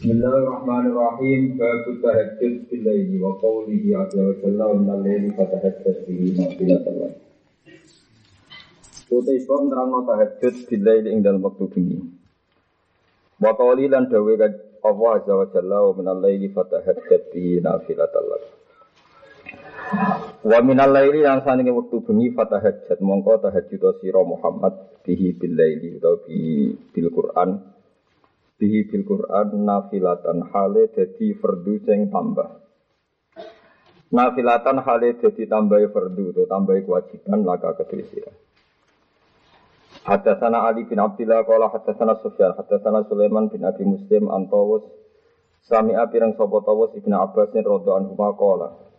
Bismillahirrahmanirrahim. Babu tahajjud bil laili wa qawlihi azza wa jalla wa minal laili fatahajjud bihi nafilatan lak. Utai sebab nerangno tahajjud bil laili ing dalam waktu bengi. Wa qawli lan dawe Allah azza wa jalla wa minal laili fatahajjud bihi nafilatan lak. Wa minal laili yang sanenge waktu bengi fatahajjud mongko tahajjud sira Muhammad bihi bil laili utawa bi bil Quran bihi bil Quran nafilatan hale dadi fardu sing tambah. Nafilatan hale dadi tambahi fardu atau tambahi kewajiban laka kedue sira. Hadatsana Ali bin Abdullah qala hadatsana Sufyan hadatsana Sulaiman bin Abi Muslim antawus sami apirang sapa tawus Ibnu Abbas radhiyallahu anhu qala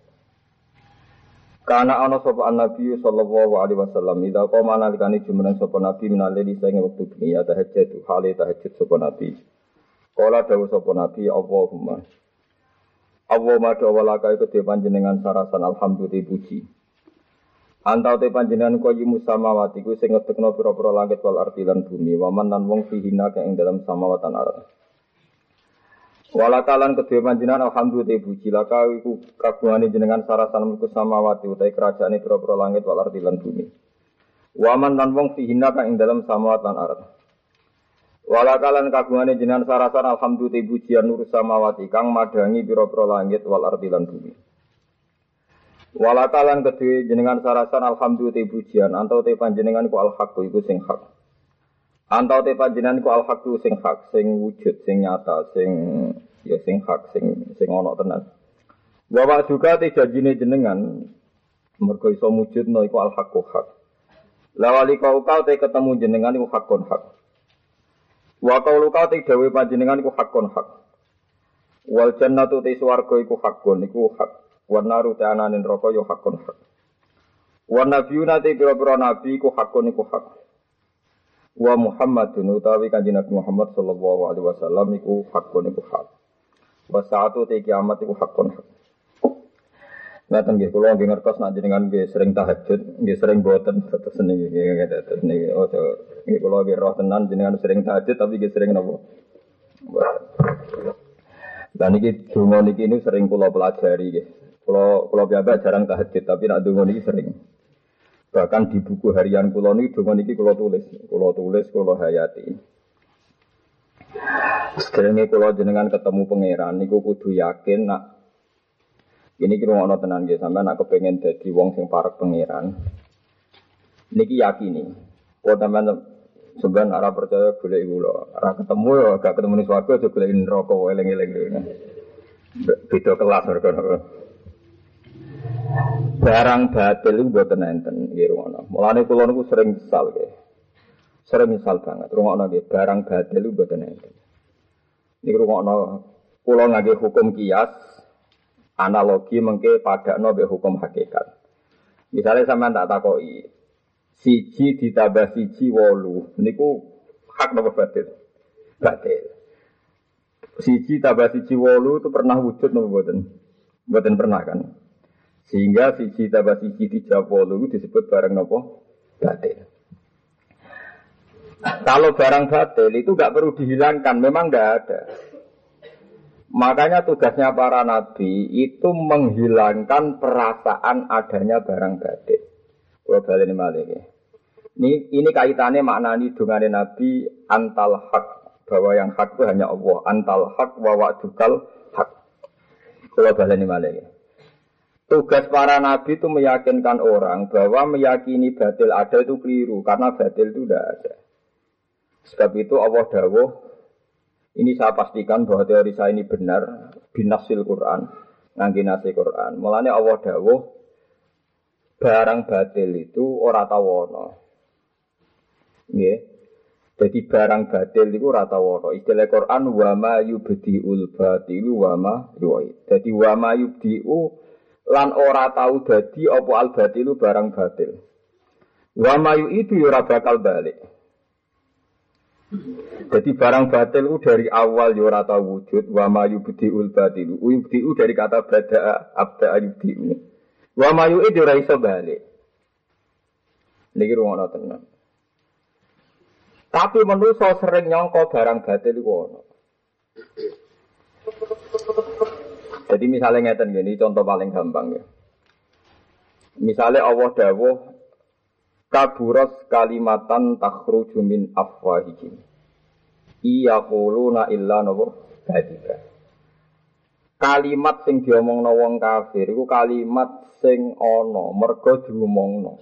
Karena ana sapa Nabi sallallahu alaihi wasallam ida qoma nalikane jumeneng sapa Nabi minalili sing wektu bengi ya tahajjud hale tahajud sapa Nabi. Kala dawuh sapa Nabi Allahumma Allahumma laka iku te panjenengan sarasan alhamdulillah puji. Antau te panjenengan kaya musamawati ku sing ngedekno pira-pira langit wal ardi lan bumi waman lan wong fihina ka ing dalam samawatan arat. Walakalan kedua panjenengan alhamdulillah puji laka iku kagungane jenengan sarasan mulku samawati utai kerajaane pira-pira langit wal ardi lan bumi. Waman lan wong fihina ka ing dalam samawat lan arat. Walakalan kagungane jenengan sarasan alhamdulillah pujian nur samawati kang madangi pira-pira langit wal ardi lan bumi. Walakalan kedua jenengan sarasan alhamdulillah pujian antau te panjenengan ku al haq iku sing hak. Antau te panjenengan ku al haq sing hak, sing wujud, sing nyata, sing ya sing hak, sing sing ana tenan. Wa juga te janjine jenengan mergo iso wujudno iku al haq hak. Lawali kau kau te ketemu jenengan iku hakun hak. Wa qaulu kau te dawe panjenengan iku hakun hak. Wal jannatu te swarga iku hakun iku hak. Wa naru te anane neraka yo hakun hak. Wa nabiyuna te pira-pira nabi iku hakun iku hak wa Muhammadun utawi kanjeng Nabi Muhammad sallallahu alaihi wasallam iku hakun iku hak. Wa saatu te kiamat iku hakun hak. Ngaten nggih kula nggih ngertos nek jenengan nggih sering tahajud, nggih sering boten terus niki nggih terus niki ojo nggih kula nggih roh tenan jenengan sering tahajud tapi nggih sering napa. Dan niki donga niki ini sering kula pelajari nggih. Kula kula piyambak jarang tahajud tapi nek donga niki sering. Bahkan di buku harian kulo ini dengan ini kulo tulis, kulo tulis, kulo hayati. Sekarang kulo jenengan ketemu pangeran, niku kudu yakin nak ini kira ono tenan gitu, sampai nak kepengen jadi wong sing parek pangeran. Niki yakini, kau teman sebenarnya arah percaya ibu lo, arah ketemu ya gak ketemu nih suatu aja boleh rokok, eleng eleng Beda kelas mereka barang batil itu buat nenten nggih ngono. Mulane kula niku sering misal nggih. Sering misal banget rungokno nggih barang batil itu buat nenten. Niku rungokno kula ngangge hukum kias analogi mengke padakno mbek hukum hakikat. Misalnya sampean tak takoki siji ditambah siji wolu niku hak napa batil? Batil. Siji tambah siji wolu itu pernah wujud napa mboten? Mboten pernah kan? Sehingga siji tambah siji dijawab wolu disebut barang nopo batil. Kalau barang batil itu nggak perlu dihilangkan, memang nggak ada. Makanya tugasnya para nabi itu menghilangkan perasaan adanya barang batil. Kalau balik ini malah ini, ini kaitannya maknani dengan nabi antal hak bahwa yang hak itu hanya Allah. Antal hak wa wa'dukal hak. Kalau balik ini malah Tugas para nabi itu meyakinkan orang bahwa meyakini batil ada itu keliru karena batil itu tidak ada. Sebab itu Allah dawuh ini saya pastikan bahwa teori saya ini benar binasil Quran ngangge nasi Quran. Mulanya Allah dawuh barang batil itu ora tawono. Nggih. Jadi barang batil itu ora tawono. Istilah Quran wa ma yubdiul batilu wa ma yu'id. Jadi wa ma yubdiu lan ora tahu dadi apa al batilu barang batil. Wa mayu itu ora bakal balik. Jadi barang batil itu dari awal ya ora tahu wujud wa mayu bdiul batilu. Ubdiu dari kata bada abda ayubdiu. Wa mayu itu ora iso balik. Niki rungono tenan. Tapi manusia sering nyongko barang batil ono. Jadi misalnya ngeten gini, contoh paling gampang ya. Misalnya Allah dawuh kaburos kalimatan takhruju min afwahihim. Iya quluna illa nopo kadiba. Kalimat sing diomongno wong kafir iku kalimat sing ana mergo diomongno.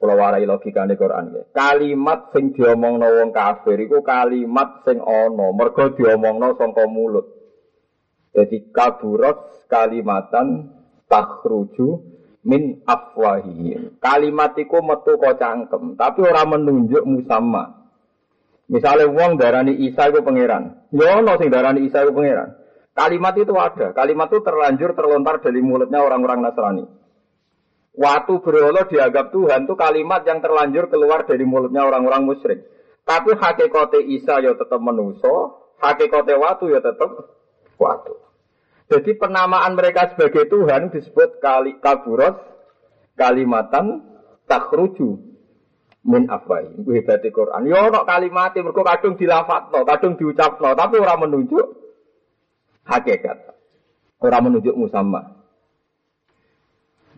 Kula warai logikane Quran ya. Kalimat sing diomongno wong kafir iku kalimat sing ana mergo diomongno saka mulut. Jadi kaburos kalimatan takhruju min afwahihim. Kalimat iku metu kok cangkem, tapi ora menunjuk musamma. Misalnya wong darani Isa itu pangeran, ya ono sing darani Isa itu pangeran. Kalimat itu ada, kalimat itu terlanjur terlontar dari mulutnya orang-orang Nasrani. Waktu berolo dianggap Tuhan itu kalimat yang terlanjur keluar dari mulutnya orang-orang musyrik. Tapi hakikate Isa ya tetap menuso, hakikate watu ya tetap watu. Jadi penamaan mereka sebagai Tuhan disebut kali kaburos kalimatan takruju min afwai. Hebate Quran. Yo ono kalimat mergo kadung dilafatno, kadung diucapno, tapi orang menunjuk hakikat. Orang menunjuk musamma.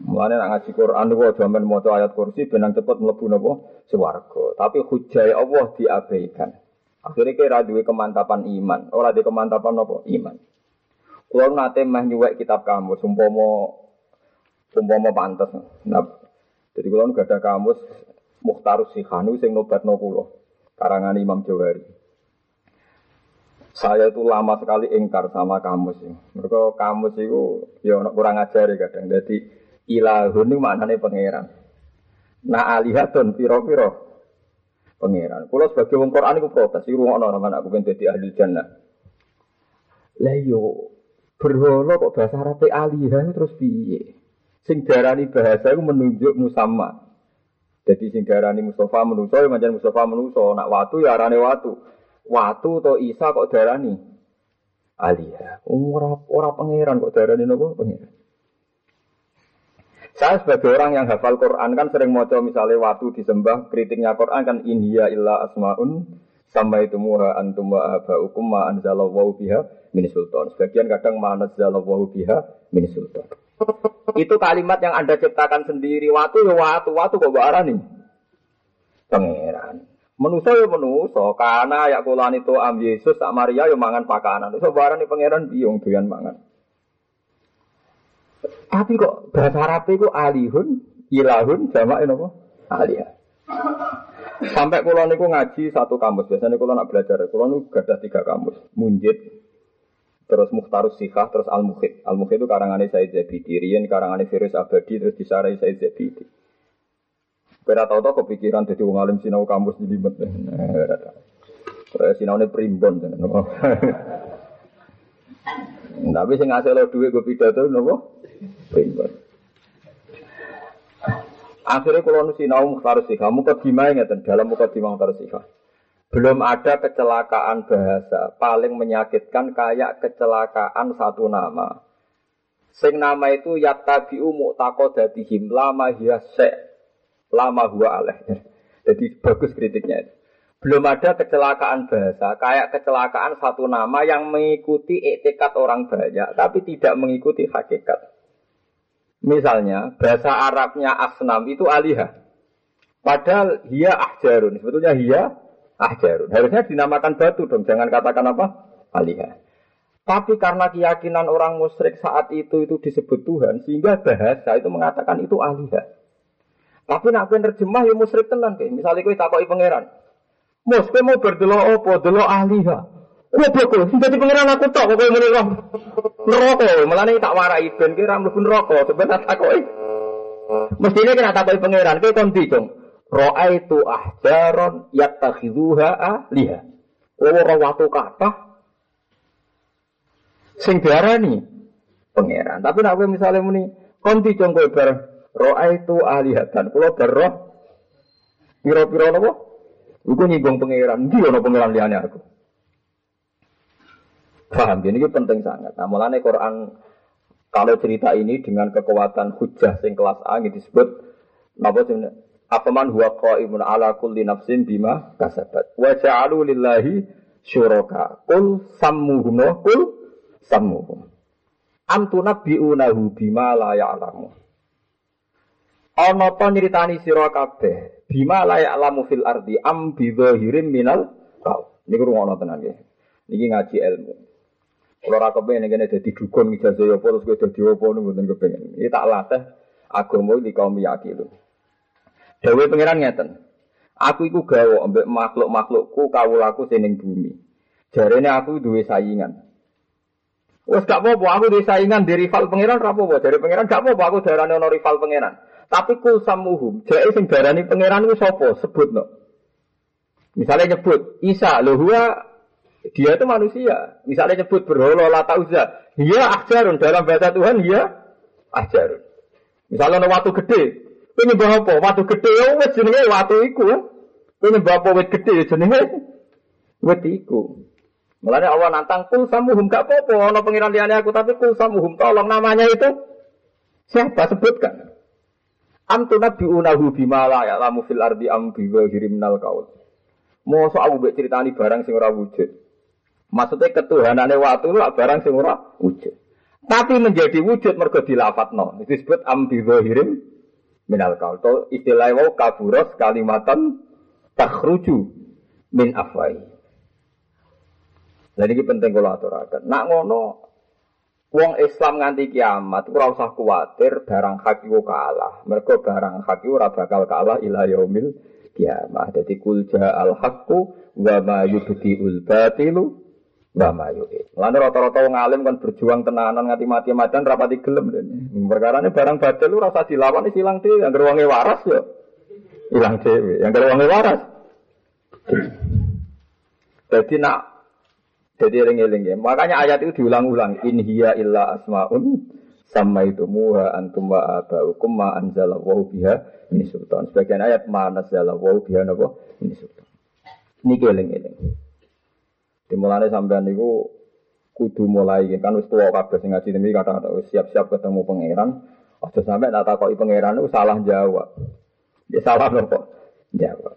Mulane nak ngaji Quran niku aja men maca ayat kursi benang cepet mlebu napa swarga. Tapi hujai Allah diabaikan. Akhirnya kira duwe kemantapan iman, ora di kemantapan apa? Iman. Kalau nate mah nyuwek kitab kamus, umpama umpama pantes. Nah, jadi kalau nggak ada kamus Muhtarus Sihanu sing nobat kula karangan Imam Jawari. Saya itu lama sekali ingkar sama kamus ini. Mereka kamus itu ya kurang ajar ya kadang. Jadi ilahun itu maknanya pangeran. Nah alihatun piro-piro pangeran. Kalau sebagai wong Quran itu protes, itu orang orang aku pengen jadi ahli jannah. Lah yo Berhala kok bahasa Arab alihah terus piye? Sing darani bahasa itu menunjuk musamma. Jadi sing darani Mustafa menuso ya macam Mustafa menuso, nak watu ya arane watu. Watu to Isa kok darani alihah. Ora ora pangeran kok darani nopo pangeran. Saya sebagai orang yang hafal Quran kan sering mau misalnya waktu disembah kritiknya Quran kan inhiya illa asmaun sampai itu muha antum wa abaukum ma anzalallahu biha min sultan. Sebagian kadang ma anzalallahu biha min sultan. Itu kalimat yang Anda ciptakan sendiri. Waktu ya waktu, waktu kok nih. Pangeran. Menuso ya menuso, karena ya kulan itu am Yesus tak Maria ya mangan pakanan. Itu nih pangeran biung doyan mangan. Tapi kok bahasa Arab itu alihun, ilahun, ini apa? Aliyah. Sampai kulo niku ngaji satu kamus. Biasanya kulo nak belajar, kulo niku ada tiga kamus. Munjid, terus Muhtarus Sikah, terus Al Mukhid. Al Mukhid itu karangannya Said Zabidi, Rian karangannya Virus Abadi, terus disarai Said Zabidi. Kira tau tau kepikiran jadi wong alim sinau kamus di limet. Nah, sinau ini primbon. Tapi sing ngasih lo duit gue pidato, nopo primbon. Akhirnya kalau nusinau mukhtar sikha, muka dimai ngeten dalam muka dimai mukhtar sikha. Belum ada kecelakaan bahasa paling menyakitkan kayak kecelakaan satu nama. Sing nama itu yattabi'u mu'taqadatihim lama hiya lama huwa aleh. Jadi bagus kritiknya itu. Belum ada kecelakaan bahasa kayak kecelakaan satu nama yang mengikuti etikat orang banyak tapi tidak mengikuti hakikat. Misalnya bahasa Arabnya asnam itu alihah. Padahal hia ahjarun. Sebetulnya hia ahjarun. Harusnya dinamakan batu dong. Jangan katakan apa? Alihah. Tapi karena keyakinan orang musyrik saat itu itu disebut Tuhan, sehingga bahasa itu mengatakan itu alihah. Tapi nak kuen terjemah ya musyrik tenan. Misalnya kue takoi pangeran. Mus, mau berdelok apa? Delok alihah. Goblok kok, sing dadi pangeran aku tok kok ngene kok. Neraka, melane tak warai ben kira mlebu neraka, sebenarnya takoki. Mestine kena takoki pangeran, kowe kon dicung. Ra'aitu ahjaron yattakhidhuha ahliha. Ora watu kathah sing diarani pangeran. Tapi nek kowe misale muni kon dicung kowe bareng ra'aitu ahlihatan. Kula berroh pira-pira napa? Iku nyinggung pangeran. Ndi ana pangeran liyane aku? Paham? Ini penting sangat. Nah, mulanya Quran kalau cerita ini dengan kekuatan hujah sing kelas A ini disebut apa sih? Apaman huwa qaimun ala kulli nafsin bima kasabat. Wa ja'alu lillahi syuraka. Kul sammuhum kul sammuhum. Am tunabbi'unahu bima la ya'lamu. Ana to nyritani sira kabeh bima la ya'lamu fil ardi am bi minal qaul. Niku rumono tenan nggih. Niki ngaji ilmu. Kalau ora kepengen ngene dadi dukun ijazah apa terus kowe dadi apa niku mboten kepengen. Iki tak latih agama iki kaum yakin. Dewe pangeran ngeten. Aku iku gawe ambek makhluk-makhlukku kawulaku sing bumi. Jarene aku duwe saingan. Wes gak apa-apa, aku duwe saingan di rival pangeran ora apa-apa. Dari pangeran gak apa-apa aku darane ono rival pangeran. Tapi kul samuhum, jake sing darani pangeran ku sapa? Sebutno. Misalnya nyebut Isa, lho dia itu manusia. Misalnya nyebut berhala lata uzza, dia ahjarun dalam bahasa Tuhan dia ahjarun. Misalnya ada waktu gede, kowe nyembah apa? Watu gede ya wis jenenge watu iku. Kowe nyembah apa gede ya jenenge wit iku. Mulane Allah nantang kul samuhum gak apa-apa ana pengiran liyane aku tapi kul samuhum tolong namanya itu siapa sebutkan. Am tunabbi'unahu bima la ya'lamu fil ardi am bi minal qaul. Mosok aku mbek critani barang sing ora wujud. Maksudnya ketuhanannya waktu itu barang sing ora wujud. Tapi menjadi wujud mergo dilafatno. Itu disebut am bi minal qaul. To istilah wau kaburos kalimatan takhruju min afwai. Jadi ini penting kalau aturakan. Nak ngono, wong Islam nganti kiamat, ora usah kuatir barang haki kalah. Mereka barang haki ora bakal kalah ila yaumil kiamat. Jadi kulja al hakku wa ma ul batilu wa ma yu'id. Lalu rata-rata wong alim kan berjuang tenanan nganti mati madan rapati gelem den. Perkara ini barang batil lu rasa dilawan silang dhewe, yang wonge waras yo. Ilang dhewe, yang wonge waras. Jadi nak jadi eling-eling ya. Makanya ayat itu diulang-ulang. In hiya illa asmaun sama itu muha antum wa abaukum ma wa biha ini sultan. Sebagian ayat ma wa biha napa ini sultan. Ini eling-eling. Dimulai sampean niku kudu mulai kan wis tuwa kabeh sing ngaji demi kata wis siap-siap ketemu pangeran. Aja sampai tak takoki pangeran itu salah jawab. Ya salah nopo? Jawab.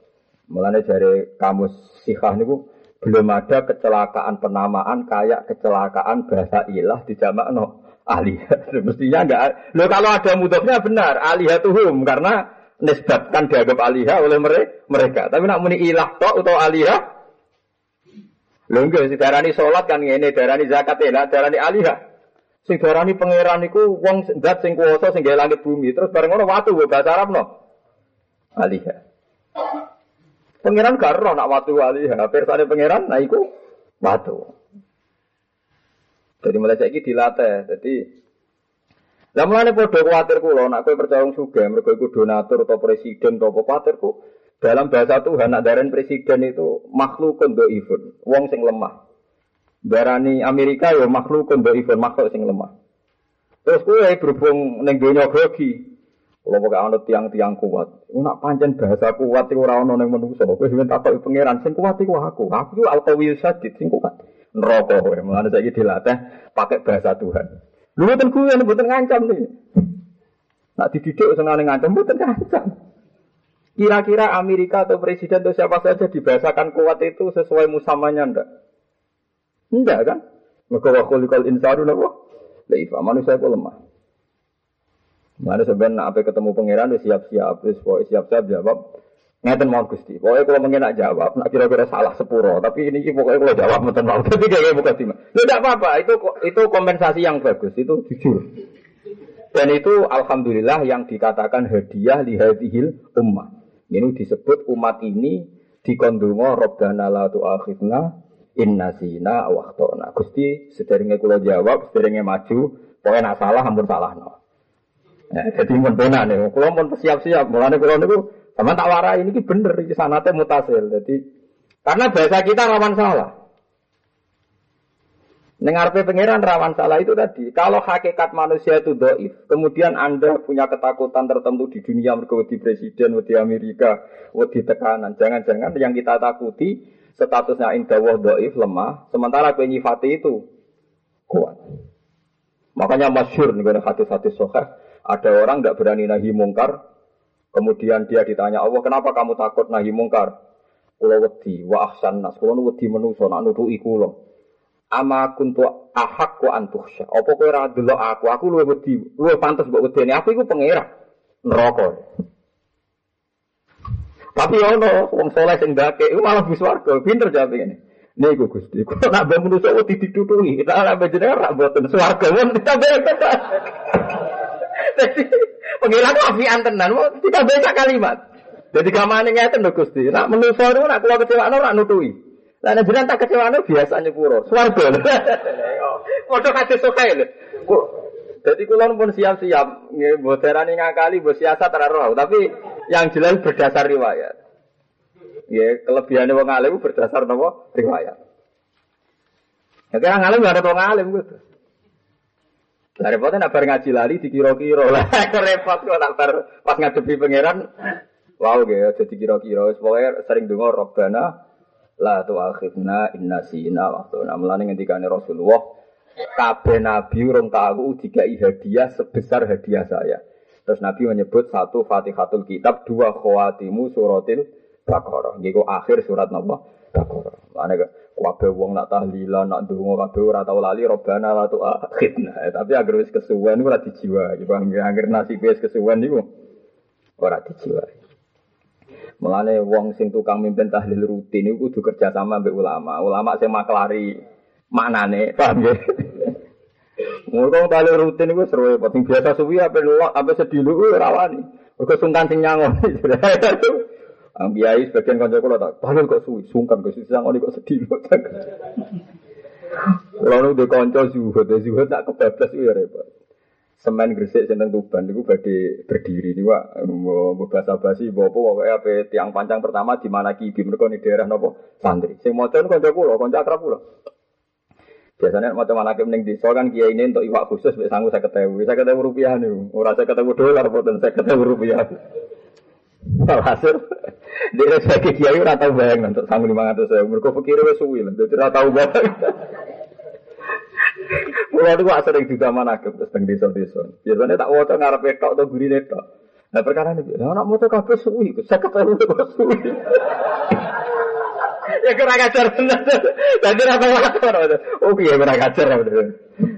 Mulane dari kamus sikah niku belum ada kecelakaan penamaan kayak kecelakaan bahasa ilah di jamak no aliyah. Mestinya enggak. Lo kalau ada mudofnya benar alihatuhum karena nisbatkan dianggap alihah oleh mereka. Tapi nak muni ilah tok atau alihah Lho enggak si darani salat kan ngene, darani zakat ya, darani alihah. Sing darani pangeran iku wong zat sing kuwasa sing gawe langit bumi. Terus bareng ngono watu bahasa Arab no. Alihah. Pangeran gak roh nak watu wali, hampir tadi pangeran, nah iku watu. Jadi mulai saya dilatih, jadi lah mulane padha kuwatir kula nak kowe percaya wong sugih mergo iku donatur atau presiden atau apa dalam bahasa Tuhan nak daren presiden itu makhluk dhaifun, wong sing lemah. Darani Amerika ya makhluk dhaifun, makhluk sing lemah. Terus kowe berhubung ning donya grogi, kalau pakai anut tiang-tiang kuat, nak pancen bahasa kuat itu orang yang menungso. Kau sebentar takut pangeran, sing kuat itu aku. Aku itu alkawil sadid, sing kuat. Neraka kowe, mulane saiki dilatih pakai bahasa Tuhan. Lu mboten kuwi mboten ngancam nih. Nak dididik senengane ngancam mboten ngancam. Kira-kira Amerika atau presiden atau siapa saja dibahasakan kuat itu sesuai musamanya ndak? Enggak kan? Maka wakul kal insanu napa? Laifa manusia itu lemah. Mana sebenarnya apa ketemu pangeran siap-siap, terus siap-siap jawab. Ngeten mau gusti. Pokoknya kalau mungkin nak jawab, nak kira-kira salah sepuro. Tapi ini pokoknya kalau jawab mungkin mau. Tapi kayak bukan sih. Lu tidak apa-apa. Itu itu kompensasi yang bagus. Itu jujur. Dan itu alhamdulillah yang dikatakan hadiah lihadihil ummah. Ini disebut umat ini dikondungo Robbana la tu'akhidna inna zina waktona. Gusti sederenge kula jawab, sederenge maju, pokoknya nak salah ampun salah no. Ya, jadi mun benar nih, kalau mau siap-siap, mulane kalau niku sama tak warai ini bener iki sanate mutasil. Jadi karena bahasa kita rawan salah. Dengar pangeran rawan salah itu tadi. Kalau hakikat manusia itu doif, kemudian anda punya ketakutan tertentu di dunia di presiden, di Amerika, di tekanan. Jangan-jangan yang kita takuti statusnya indah doif lemah, sementara penyifati itu kuat. Makanya masyur nih hati-hati sohar ada orang tidak berani nahi mungkar, kemudian dia ditanya Allah, kenapa kamu takut nahi mungkar? Kulo wedi wa ahsan nas, kulo wedi menuso nak nutuki kulo. Ama kuntu ahak ku antuhsya. Apa kowe ora delok aku? Aku luwih wedi, luwih pantes mbok wedeni. Aku iku pangeran neraka. Tapi ono wong soleh sing ndake iku malah bis warga, pinter jawab ini. Niku Gusti, kok nak mbok manusa wedi ditutungi, nek ana jenengan ra mboten swarga mon ditambahi. Jadi pengiran itu afian tenan, tidak baca kalimat. Jadi kamane ngeten lho Gusti, nak manusa niku nak kula kecewakno ora nutuhi. Lah nek jenengan tak kecewakno biasanya pura, swarga. Padha kate sokae lho. Jadi kula pun siap-siap, nggih mbok darani ngakali, mbok siasat ora roh, tapi yang jelas berdasar riwayat. Ya, kelebihannya wong alim berdasar nopo riwayat. Ya kira ngalim gak ada wong alim gitu. Lah repotnya nak bar ngaji lali dikira-kira lah repot kok nak bar pas ngadepi pangeran wow gitu jadi kira-kira pokoknya sering dengar robbana la tu akhirna inna sina waktu nah mulane ngendikane Rasulullah kabeh nabi urung tahu dikai hadiah sebesar hadiah saya terus nabi menyebut satu Fatihatul Kitab dua khawatimu suratil Baqarah nggih akhir surat napa Baqarah Mane kabeh wong nak tahlilan nak ndonga kabeh ora tau lali robana la tu'akhidna. Eh, tapi agar wis kesuwen ora dijiwa. Bang agar nasibe wis kesuwen niku ora. Mulane wong sing tukang mimpin tahlil rutin iku kudu kerja sama mbek ulama. Ulama sing maklari maknane, paham ya? Murko tahlil rutin iku seru penting biasa suwi apa apa sedilu ora wani. Mergo sungkan sing nyangon. Ang biayi sebagian kanca kula tak, "Balon kok suwi, sungkan kok sisang oni kok sedih kok." Kalau udah kanca zuhud, zuhud tak kebablas ya repot. Semen gresik sing Tuban niku badhe berdiri niku mbok bahasa basi mbok apa pokoke ape tiang pancang pertama di mana kibi mereka di daerah napa santri. Sing maca kanca kula, kanca akrab kula. Biasanya macam mana ning desa kan kiai ini untuk iwak khusus wis saya ketemu, saya ketemu rupiah nih, ora saya ketemu dolar, boten saya ketemu rupiah. Alhasil, dia sebagai kiai ora tau bayang untuk lima ratus saya. Mereka pikir wes suwi jadi ora bayang. Asal yang juga mana ke terus teng desa-desa. Biasanya tak wajah ngarep tok atau gurih tok. Nah perkara ini, nah, anak motor kafe suwi, saya ketemu kok suwi. ya kira ngajar bener. Jadi apa ngajar? Oh iya kira ngajar bener.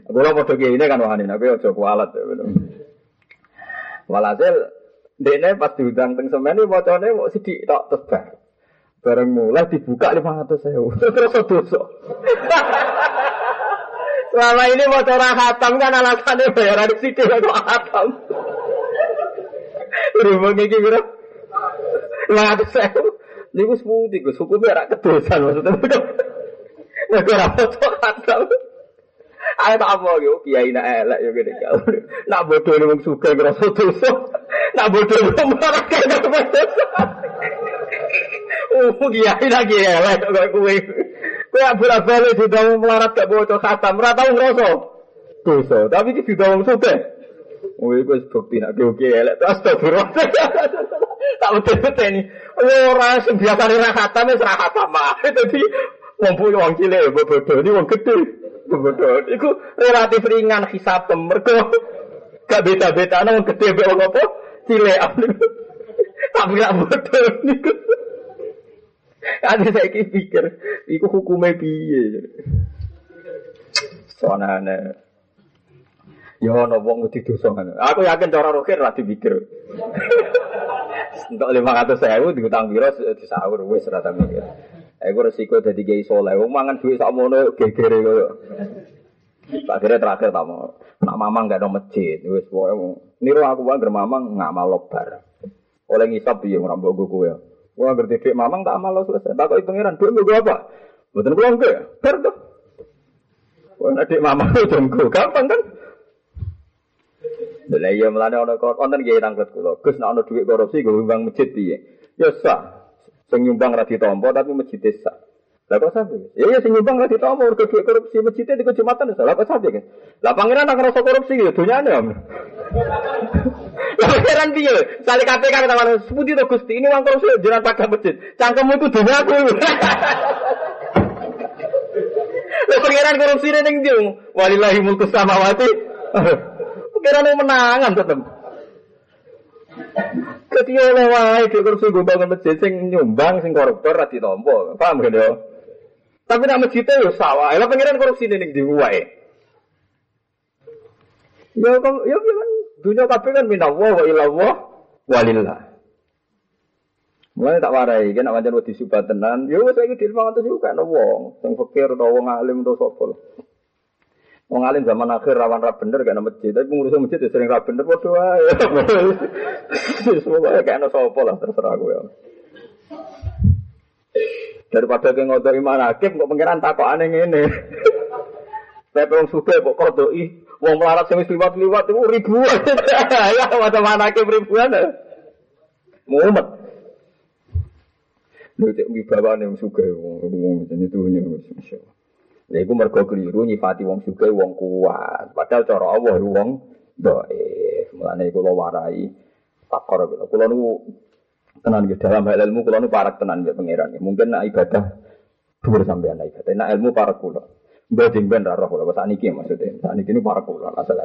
Kalau mau ini kan wahani, tapi ojo kualat ya. Walhasil Dene pas diundang teng semen ini wacane mau sidik tok tebar. Bareng mulai dibuka lima ratus sewu. Terus dosa. Selama ini mau cara hatam kan alasannya bayaran sidik kok hatam. Rumah iki kira lima ratus sewu. Niku sepundi Gus, hukumnya ora kedosan maksudnya. Nek ora foto hatam. Ayo tak apa yo kiai nak elek yo gede kau. Nak bodoh ni wong suka ngerasa dosa. Nak bodoh wong marah kaya dosa. Oh kiai kiai elek kok kowe. Kowe abura balik di dalam melarat gak bocor khatam, ora ngerasa dosa. Tapi di dalam suka. Oh iku wis bukti kiai elek terus astagfirullah. Tak betul-betul. Ora sing biasane ra khatam wis ra khatam. Dadi wong wong cilik bodoh ini wong gede. Bodoh. Iku relatif ringan hisap mergo gak beda-beda nang gede mbek wong apa cilik. Tapi gak bodoh. Ada saya pikir, iku hukumnya piye? Soalnya Ya ana wong wedi dosa Aku yakin cara roker ra dipikir. Untuk 500.000 diutang piro disaur wis ora mikir. Aku resiko jadi gay soleh. Wong mangan duit sak mono gegere koyo. Akhirnya terakhir tak mau. Nak mamang gak ada masjid. Wis pokoke niru aku wae mamang ngamal lobar. Oleh ngisap piye ora mbok kowe. Wong ngerti dik mamang tak amal selesai. Takoki pangeran, "Duit nggo apa?" Kula nggo. Bar to. Wong nek dik mamang yo nggo gampang kan. Lah iya mlane ana konten nggih tanglet kula. Gus nek ana duit korupsi nggo nyumbang masjid piye? Ya sah. Sing nyumbang ra ditompo tapi masjid desa. Lah kok sampe? Ya ya sing nyumbang ra ditompo mergo duit korupsi masjid di kecamatan desa. Lah kok kan? Lah pangeran nak ngerasa korupsi ya dunyane om. Pangeran piye? Sale KPK kata mana? Sepundi to Gusti ini uang korupsi jenengan pakai masjid. Cangkemmu itu dunia aku. Lah pangeran korupsi ning ndi? Walillahi mulku samawati. Pangeran menangan tetep. Jadi oleh wae di kursi gue bangun masjid sing nyumbang sing koruptor ra ditampa. Paham kan yo? Tapi nak masjid ya sawah. Lah pengiran korupsi ning ndi wae. Ya kan ya kan dunia kabeh kan minta wa wa ila wa walillah. Mulai tak warai, kan nak wajar wedi subat tenan. Yo wis saiki dhewe mangan terus kan wong, sing fakir utawa wong alim utawa sapa. Wong alim zaman akhir rawan ra bener gak masjid, tapi ngurus masjid ya sering ra bener padha wae. Semoga kayak ana sapa lah terserah gue. Daripada ke ngodok iman hakim kok takok aneh ngene. Saya wong suka kok kodoi, wong melarat sing liwat-liwat itu ribuan. ya macam-macam hakim ribuan. Mumet. Lho cek wibawane wong sugih wong jenenge dunya masyaallah. Lha iku mergo keliru nyifati wong sugih wong kuat. Padahal cara Allah wong dhaif. Mulane kula warai takor kula. Kula niku tenan nggih dalam hal ilmu kula niku parak tenan mbek pangeran. Mungkin nek ibadah dhuwur sampeyan ibadah. Nek ilmu parak kula. Mbok ben roh kula sakniki maksudnya. Sakniki niku parak kula asal.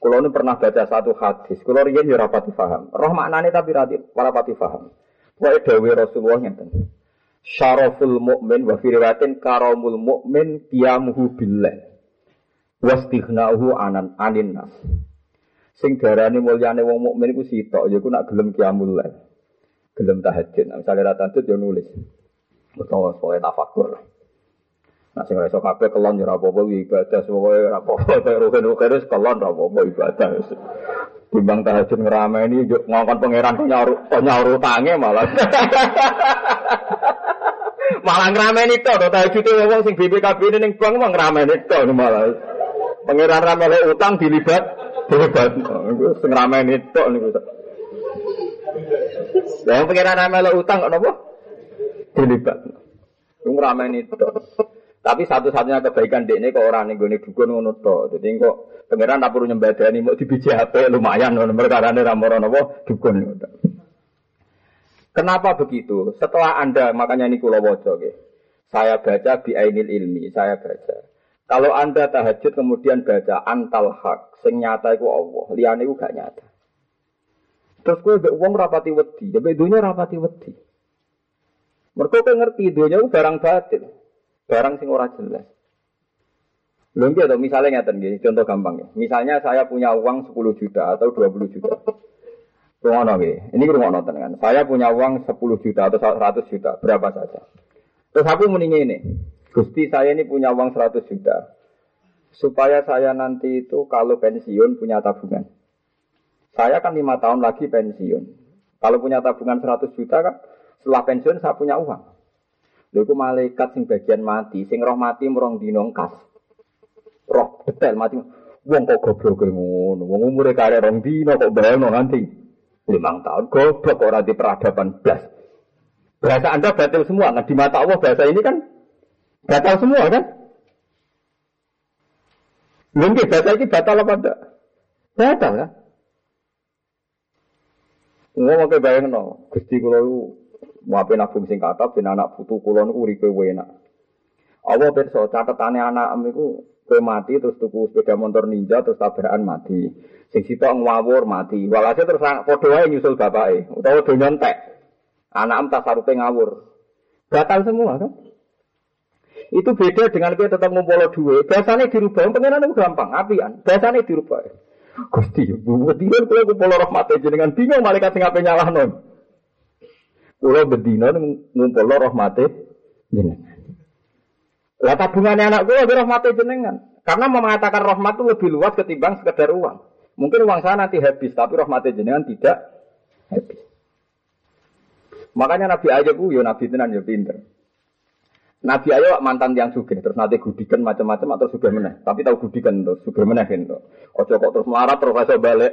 Kulo ini pernah baca satu hadis. Kulo riyen ya rapati paham. Roh maknane tapi rapati paham. Wa dawe Rasulullah ngeten. Syaraful mukmin wa firwatin karamul mukmin qiyamuhu billah. Wastighna'uhu anan anin nas. Sing darane mulyane wong mukmin iku sitok ya nak gelem qiyamul lail. Gelem tahajud. Nah, misalnya ra tahajud ya nulis. Utawa pokoke tafakur. Nah, sing iso kabeh kelon ya apa-apa ibadah, pokoke ora apa-apa, rugen-rugen kelon ora apa-apa ibadah. Timbang tahajud ngerameni yuk ngongkon pangeran nyaur nyaur utange malah. malah ngrameni to to tahajud e wong sing BPKB ini ning bank mah ngrameni to malah. Pangeran ra melok utang dilibat dilibat. Iku sing ngrameni to niku. Lah pangeran ra melok utang kok napa? Dilibat. Ngrameni to. Tapi satu-satunya kebaikan dek ini kok orang nih gue dukun ngono to. Jadi kok pangeran tak perlu nyembadani mau dibiji HP lumayan ngono perkara ini ramoran apa dukun. Kenapa begitu? Setelah anda makanya ini kulo wojo Saya baca bi ainil ilmi, saya baca. Kalau anda tahajud kemudian baca antal hak, sing itu Allah, liane itu gak nyata. Terus gue be uang rapati wedi, ya dunia rapati wedi. Mereka ngerti dunia itu barang batil barang sing ora jelas. Lho atau misalnya ngeten nggih, contoh gampang ya. Misalnya saya punya uang 10 juta atau 20 juta. Rungono nggih. Ini rungono tenan. Saya punya uang 10 juta atau 100 juta, berapa saja. Terus aku mending ini. Gusti saya ini punya uang 100 juta. Supaya saya nanti itu kalau pensiun punya tabungan. Saya kan lima tahun lagi pensiun. Kalau punya tabungan 100 juta kan setelah pensiun saya punya uang. Lha iku malaikat sing bagian mati, sing roh mati merong dino kas. Roh detail mati. Wong kok goblok ngono. Wong umure kare rong dino kok bayangno nganti limang tahun. Goblok ora di peradaban blas. Bahasa Anda batal semua. Nah, di mata Allah bahasa ini kan batal semua kan? Mungkin bahasa ini batal apa enggak? Batal kan? Ngomong ke bayang no, Gusti kalau Wape nabung sing kata ben anak putu kula niku uripe enak. Allah pirsa catetane anak em iku kowe mati terus tuku sepeda motor ninja terus tabrakan mati. Sing sitok ngawur mati. Walhasil terus padha wae nyusul bapake utawa do nyontek. Anak tasarupe ngawur. Batal semua kan? Itu beda dengan kita tetap ngumpul duit. Biasanya dirubah, pengenan itu gampang, apian. Biasanya dirubah. Gusti, bu, dia kalau ngumpul rahmatnya jenengan bingung malaikat sing apa nyalah non. Kulo bedino ngumpul rahmate jenengan. Lah tabungannya anak kulo rahmate jenengan. Karena mengatakan rahmat itu lebih luas ketimbang sekedar uang. Mungkin uang saya nanti habis, tapi rahmate jenengan tidak habis. Makanya Nabi Ayub yo Nabi tenan yo pinter. Nabi ayo mantan yang sugih terus nanti gudikan macam-macam atau sudah meneh. Tapi tahu gudikan terus sudah meneh itu. Ojo kok terus melarat terus iso balik.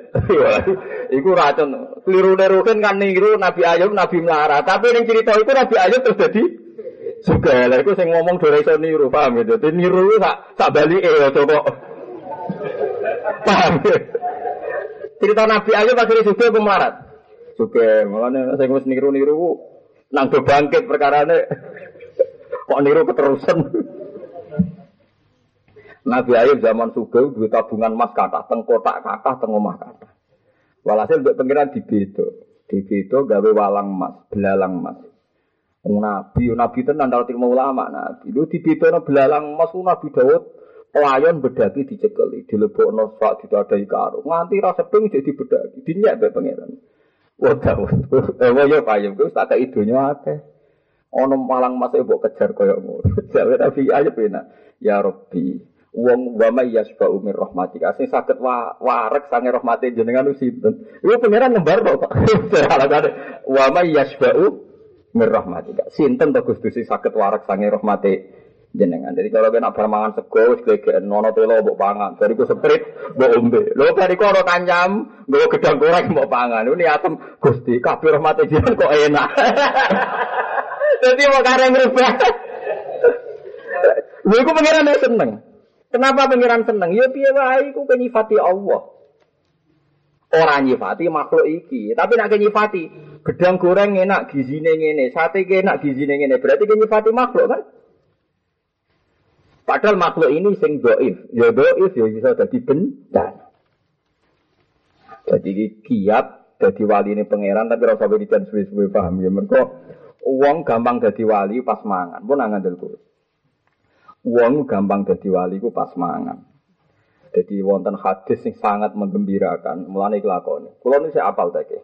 iku racun. Keliru nerukin kan niru Nabi Ayub Nabi melarat. Tapi yang cerita itu Nabi Ayub terus jadi sugih. Lah iku sing ngomong dhewe iso niru, paham ya? Dadi niru tak tak balike ojo kok. Paham ya? Cerita Nabi Ayub pas sugih apa melarat? Sugih. Makane sing wis niru-niru nang bangkit perkarane. Kok niru keterusan? Nabi Ayub zaman suga duit tabungan emas kata, teng kotak kata, teng omah kata. Walhasil buat pengiran di bedo, di bedo gawe walang emas, belalang emas. Nabi, nabi tenan dal ilmu ulama nabi. Lu dibedana belalang emas nabi Daud layon bedaki dicekeli, dilebokno sak ditadai karo. Nganti ra sedeng jadi bedaki, dinyak be pangeran. Wah Daud, eh wah yo payem ku tak kei donya akeh. Ono malang mas mbok kejar koyo ngono. Jawe nabi ayo penak. Ya Rabbi, wong wa may yasba'u min rahmatika sing saged wa, warek sange rahmate jenengan sinten. Iku pangeran nembar kok. Wa may yasba'u mir rahmatika. Sinten to Gusti sing saged warak sange rahmate jenengan. Jadi kalau kena permangan sego wis nono telo mbok pangan. Bariku seprit mbok ombe. Lho bariku ora kancam, nggo gedang goreng mbok pangan. Ini atem Gusti kabeh rahmate jenengan kok enak. Jadi mau kareng rubah. Lha iku pengiran seneng. Kenapa pengiran seneng? Ya piye wae iku kenyifati Allah. Orang nyifati makhluk iki, tapi nak nyifati gedang goreng enak gizine ngene, sate enak gizine ngene, berarti nyifati makhluk kan? Padahal makhluk ini sing doif, ya doif ya bisa jadi bencana. Jadi kiat jadi wali ini pangeran tapi rasa berikan suwe-suwe paham ya mereka uang gampang jadi wali pas mangan pun angan dulu. Uang gampang jadi wali ku pas mangan. Jadi wonten hadis yang sangat menggembirakan, mulane. Kulo ini saya apal tadi.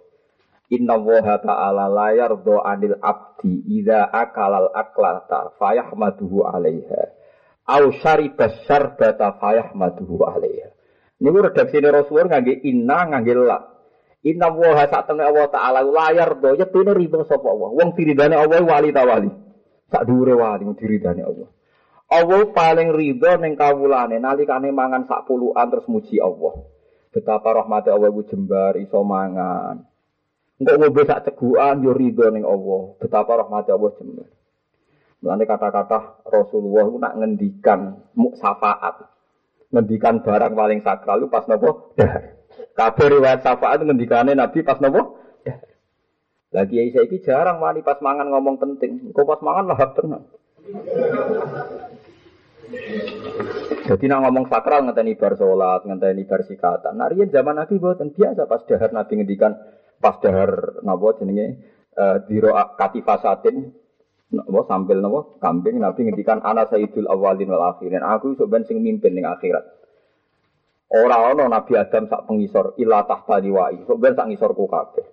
Inna woha ta'ala layar do anil abdi ida akalal aklata fayahmaduhu alaiha. Au syaribas syarbata fayahmaduhu alaiha. Ini redaksi ini Rasulullah ngangge inna ngangge la. Inna woha saat temen Allah ta'ala layar do tuh riba sapa Allah. Wong diridane Allah wali tawali. Sak dure wali Allah. Allah paling ridho neng kawulane nalikane mangan sak puluhan terus muji Allah. Betapa rahmati Allah iku jembar iso mangan. Engkau ngombe sak cegukan yo ridho neng Allah. Betapa rahmati Allah jembar. Mulane kata-kata Rasulullah itu nak ngendikan syafaat. Ngendikan barang paling sakral itu pas nopo dahar. Kabeh riwayat syafaat ngendikane Nabi pas nopo. Lagi Aisyah ini jarang wani pas mangan ngomong penting. Kok pas mangan lahap tenang. Jadi nak ngomong sakral ngenteni bar sholat, ngenteni bar sikatan. Nah, riyen zaman Nabi buatan biasa pas dahar Nabi ngendikan pas dahar napa jenenge uh, diro katifasatin napa sambil napa kambing Nabi ngendikan ana sayyidul awalin wal akhirin. Aku iso ben sing mimpin ning akhirat. Ora ana Nabi Adam sak pengisor ila tahta liwai. Sok ben sak ngisorku kabeh.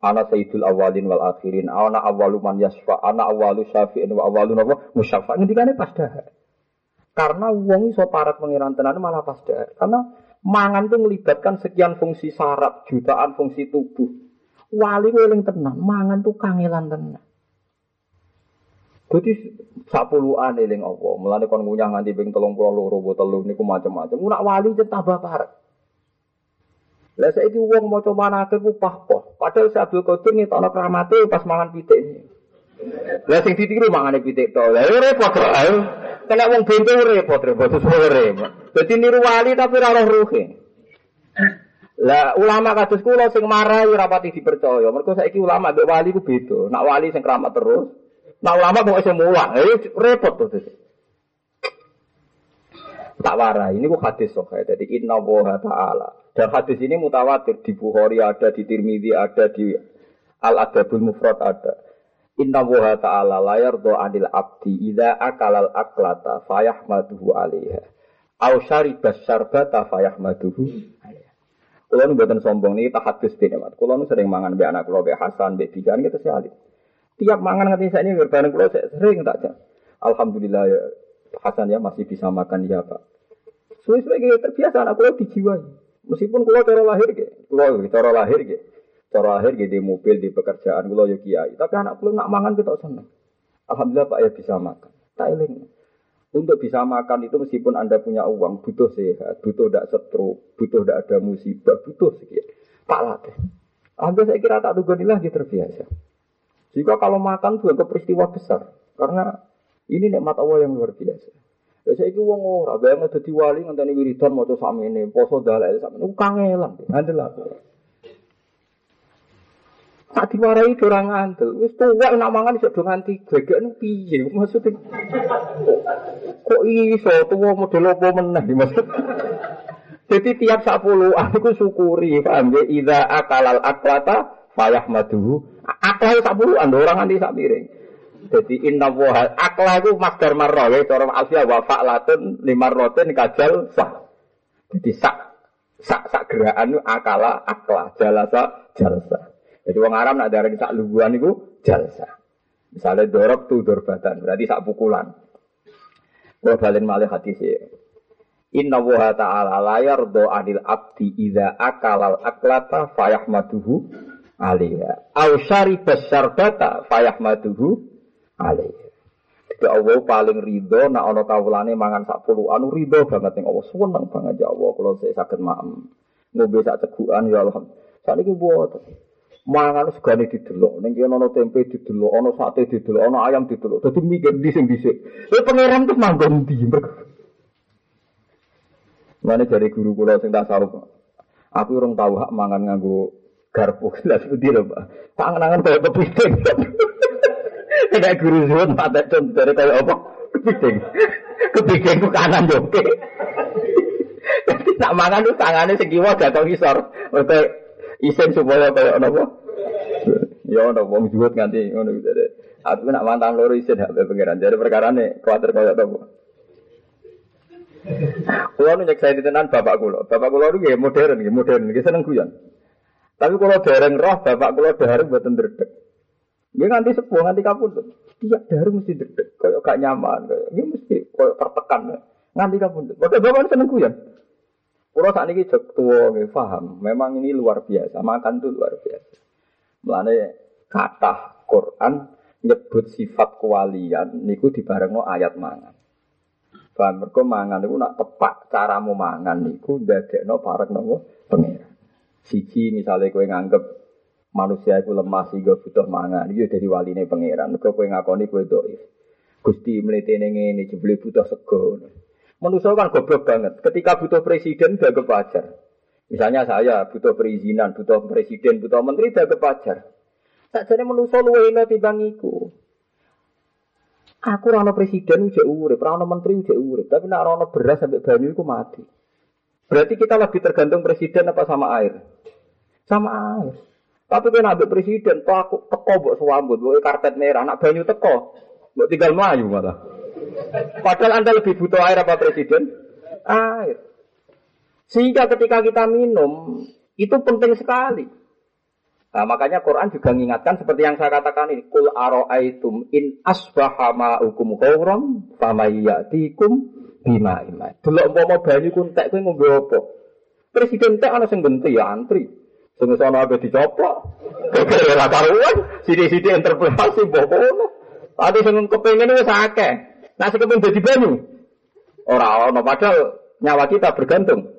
Ana sayyidul awalin wal akhirin. Ana awalu man yasfa, ana awalu syafi'in wa awalu napa musyafa. Ngendikane pas dahar. Karena uang iso parat pengiran tenan malah pas dahar. Karena mangan itu melibatkan sekian fungsi saraf, jutaan fungsi tubuh. Wali weling tenan, mangan tuh kangelan tenan. Jadi sapuluan eling apa? Mulane kon ngunyah nganti ping 32 botol niku macam-macam. Nak wali tambah parek. Lah saiki wong maca manake ku pah-pah. Padahal si Abdul Qadir ngetokno kramate pas mangan pitik. Lah sing ditiru mangane pitik to. Lah repot kok. Kena wong bento repot repot repot. Dadi niru wali tapi ora roh ruhe. Lah ulama kados kula sing marai ora pati dipercaya. Mergo saiki ulama mbek wali ku beda. Nak wali sing keramat terus, nak ulama kok iso mulang. Eh repot to dadi. Tak warai, ini ku hadis kok kayak Jadi inna woha ta'ala. Dan hadis ini mutawatir di Bukhari ada, di Tirmidzi ada, di Al Adabul Mufrad ada. Inna woha ta'ala layar do anil abdi ida akalal aklata fayahmaduhu alaiha. Au syaribas syarbata fayahmaduhu alaiha. Kulo nu mboten sombong niki tahadus dene, Mat. Kulo nu sering mangan mbek anak kulo mbek Hasan, mbek Bijan gitu sekali. Tiap mangan nganti saiki bareng kulo sering tak Alhamdulillah ya Hasan ya masih bisa makan ya Pak. Suwe-suwe terbiasa anak kulo dijiwai. Meskipun kulo cara lahir ge, kulo cara lahir ge. Cara akhir gitu mobil di pekerjaan gue yo kiai. Tapi anak gue nak mangan kita seneng. Alhamdulillah Pak ya bisa makan. Tak. Untuk bisa makan itu meskipun Anda punya uang, butuh sehat, butuh tidak stroke, butuh tidak ada musibah, butuh sekian. Tak latih. Alhamdulillah saya kira tak tugonilah dia terbiasa. Jika kalau makan juga ke peristiwa besar. Karena ini nikmat Allah yang luar biasa. Ya saya itu uang ora, bayang ada wali ngenteni wiridan sama ini, poso dalek sama ini, kangelan, nanti lah. Tak diwarai orang ngantel. Wis tuwek nak mangan iso do nganti gegek piye maksudnya? Kok iso tuwa model apa meneh maksud? Jadi tiap sepuluh aku syukuri paham ya idza akalal aklata fayah maduhu. Akal sepuluh anda orang nganti sak piring. Jadi inna wa akla itu masdar marra ya cara alfiah wa fa'latun lima roten kajal sah. Jadi sak sak sak gerakan itu akala akla jalasa jalsa. Jadi wong Arab nak darani sak luguan itu jalsa. Misalnya dorok tuh dorbatan berarti sak pukulan. Kalau balen malih hati sih. Inna wa ta'ala la yardo anil abdi idza akalal aklata fayahmaduhu alaiha. Au syaribas syarbata fayahmaduhu alaihi. Jadi Allah paling ridho nak ana kawulane mangan sak anu ridho banget ning Allah. Seneng banget ya Allah kalau saya sakit maem. Ngombe sak cegukan ya Allah. Saiki buat mangan segane didelok ning kene ana tempe didelok, ana sate didelok, ana ayam didelok. Dadi mikir di sing dhisik. Kowe pangeran terus manggon ndi? Mana dari guru kula sing tak Aku urung tahu hak mangan nganggo garpu. Lah seperti lho, Pak. Tangan-tangan kaya kepiting. Tidak guru mata contoh kaya apa? Kepiting. Kepiting ku kanan. Jadi tak mangan tuh tangannya segiwa gak tau ngisor. Isen supaya kaya apa? Ya ono wong zuhud nganti ngono gitu deh. Aku nak mantan loro isen hak pengiran. Jadi perkara nih kuatir kaya apa? Kulo nyek saya tenan bapak kulo. Bapak kulo itu modern, modern, seneng guyon. Tapi kalau dereng roh, bapak kulo dereng buatan dredeg. Dia nganti sepuh, nganti kapundut. Tiap dari mesti deg kayak gak nyaman, dia mesti kayak tertekan. Nganti kapundut. Bapak bapak seneng kuyan. Kalau saat ini cek tua, paham. Memang ini luar biasa, makan tuh luar biasa. Melane kata Quran nyebut sifat kewalian niku dibarengno ayat mangan. Bahan mereka mangan niku nak tepat caramu mangan niku dadekno parek nopo pengira. Siji misalnya kue nganggep manusia itu lemah sehingga butuh mangan. Itu dari waline pangeran. Kau kue ngakoni kue doif. Gusti melihat ini jebule butuh sego. Manusia kan goblok banget. Ketika butuh presiden udah kepajar. Misalnya saya butuh perizinan, butuh presiden, butuh menteri udah kepajar. Tak jadi manusia luwe ini timbang iku. Aku rano presiden udah urip, rano menteri udah urip, tapi nak rano beras sampai banyu itu mati. Berarti kita lebih tergantung presiden apa sama air? Sama air. Tapi kan ambil presiden, toh aku teko buat suambut, buat karpet merah, anak banyu teko, buat tinggal melayu malah. Padahal anda lebih butuh air apa presiden? Air. Sehingga ketika kita minum, itu penting sekali. Nah, makanya Quran juga mengingatkan seperti yang saya katakan ini. Kul aro'aitum in asbaha ma'ukum khawram famayyatikum bima imai. Dulu mau banyu kuntek kowe ngombe apa? Presiden tek ana sing genti ya antri. Sing sono ape dicoplok. Kekere ra karuan, sithik-sithik interpretasi mbok ngono. Tapi sing kepengin wis akeh. Nah sing kepengin dadi banyu. Ora ono padahal nyawa kita bergantung.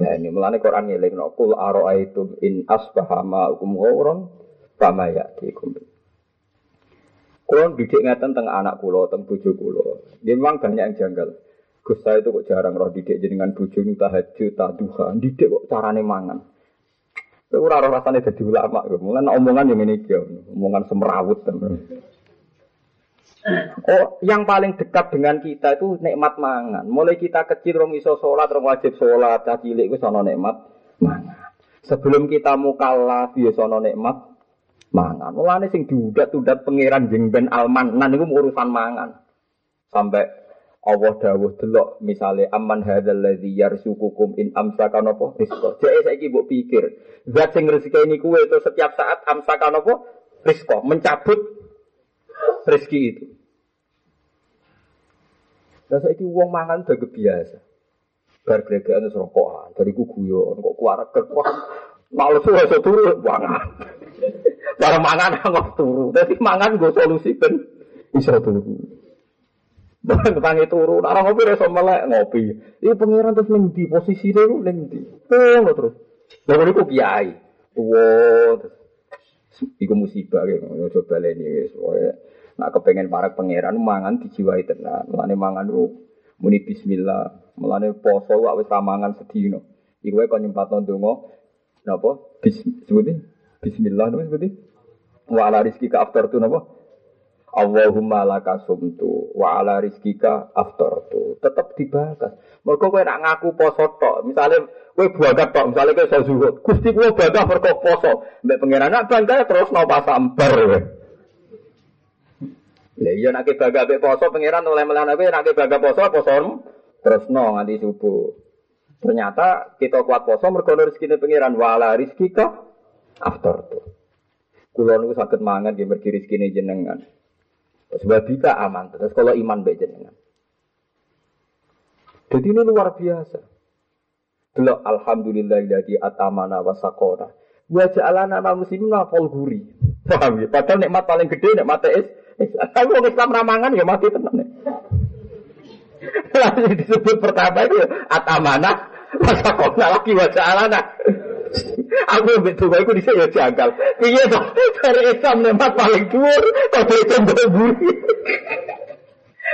Ya ini mulane Quran ngiling kul aro'aitum in asbaha ma'ukum ghawran fama ya'tikum. Kulo didik ngeten teng anak kulo, teng bojo kulo. Memang banyak yang janggal. Gus saya itu kok jarang roh didik jenengan bojo tahajud, tak duha. Didik kok carane mangan. Itu ora rasane dadi ulama. Mulane omongan yang ini omongan semerawut. Oh, yang paling dekat dengan kita itu nikmat mangan. Mulai kita kecil rong iso sholat, rong wajib sholat, cilik itu sono nikmat mangan. Sebelum kita mukallaf ya sono nikmat mangan. Mulane sing diudat-udat pangeran jeng ben almanan itu urusan mangan. Sampai Allah dawuh delok misale aman hadzal ladzi yarzuqukum in amsaka napa rizqa. Jek saiki mbok pikir, zat sing rezeki kuwe itu setiap saat amsaka napa rizqa, mencabut rezeki itu. Lah saiki wong mangan udah biasa. Bar gregekan terus rokokan, dari ku guyon kok kuarek kok males wae turu mangan. Barang mangan kok turu. Dadi mangan gue solusi ben iso turu. Barang tangi turu, orang ngopi reso melek ngopi. Ini pengiran terus ning di posisi itu ning di. Oh, terus. Lalu itu kiai. Wow, Iku musibah gitu. Coba ini soalnya. Nak kepengen para pangeran mangan dijiwai tenan. Mulane mangan itu muni bismillah. Mulane poso wis mangan sedino. Iku kon nyempatno donga napa? Bis sebutin bismillah napa sebutin? Wa ala rizki ka aftar tu napa? Allahumma laka sumtu wa ala rizkika aftartu. Tetap dibahas. Mereka kowe nak ngaku poso tok. Misale kowe bagat tok, misale kowe iso zuhud. Gusti kowe bagat mergo poso. Mbek pangeran nak terus no pas sambar. Lah iya nek bangga mbek poso pangeran oleh melan apa nek bangga poso poso terus no nganti subuh. Ternyata kita kuat poso mergo rezekine pangeran wala rezeki kok after tuh. Kulo niku saged mangan nggih mergi rezekine jenengan. Sebab bisa aman terus kalau iman mbek jenengan. Jadi ini luar biasa. Delok alhamdulillah jadi atamana wa sakona. Wa ja'alana ma muslimin wa guri. Paham ya? Padahal nikmat paling gede nikmat es. Tapi mau Islam ramangan ya mati tenan. Lalu disebut pertama itu atamana wa lagi wa ja'alana. Aku mbek donga iku dhisik ya janggal. Piye to? Dari Islam nikmat paling dhuwur kok ditembok buri.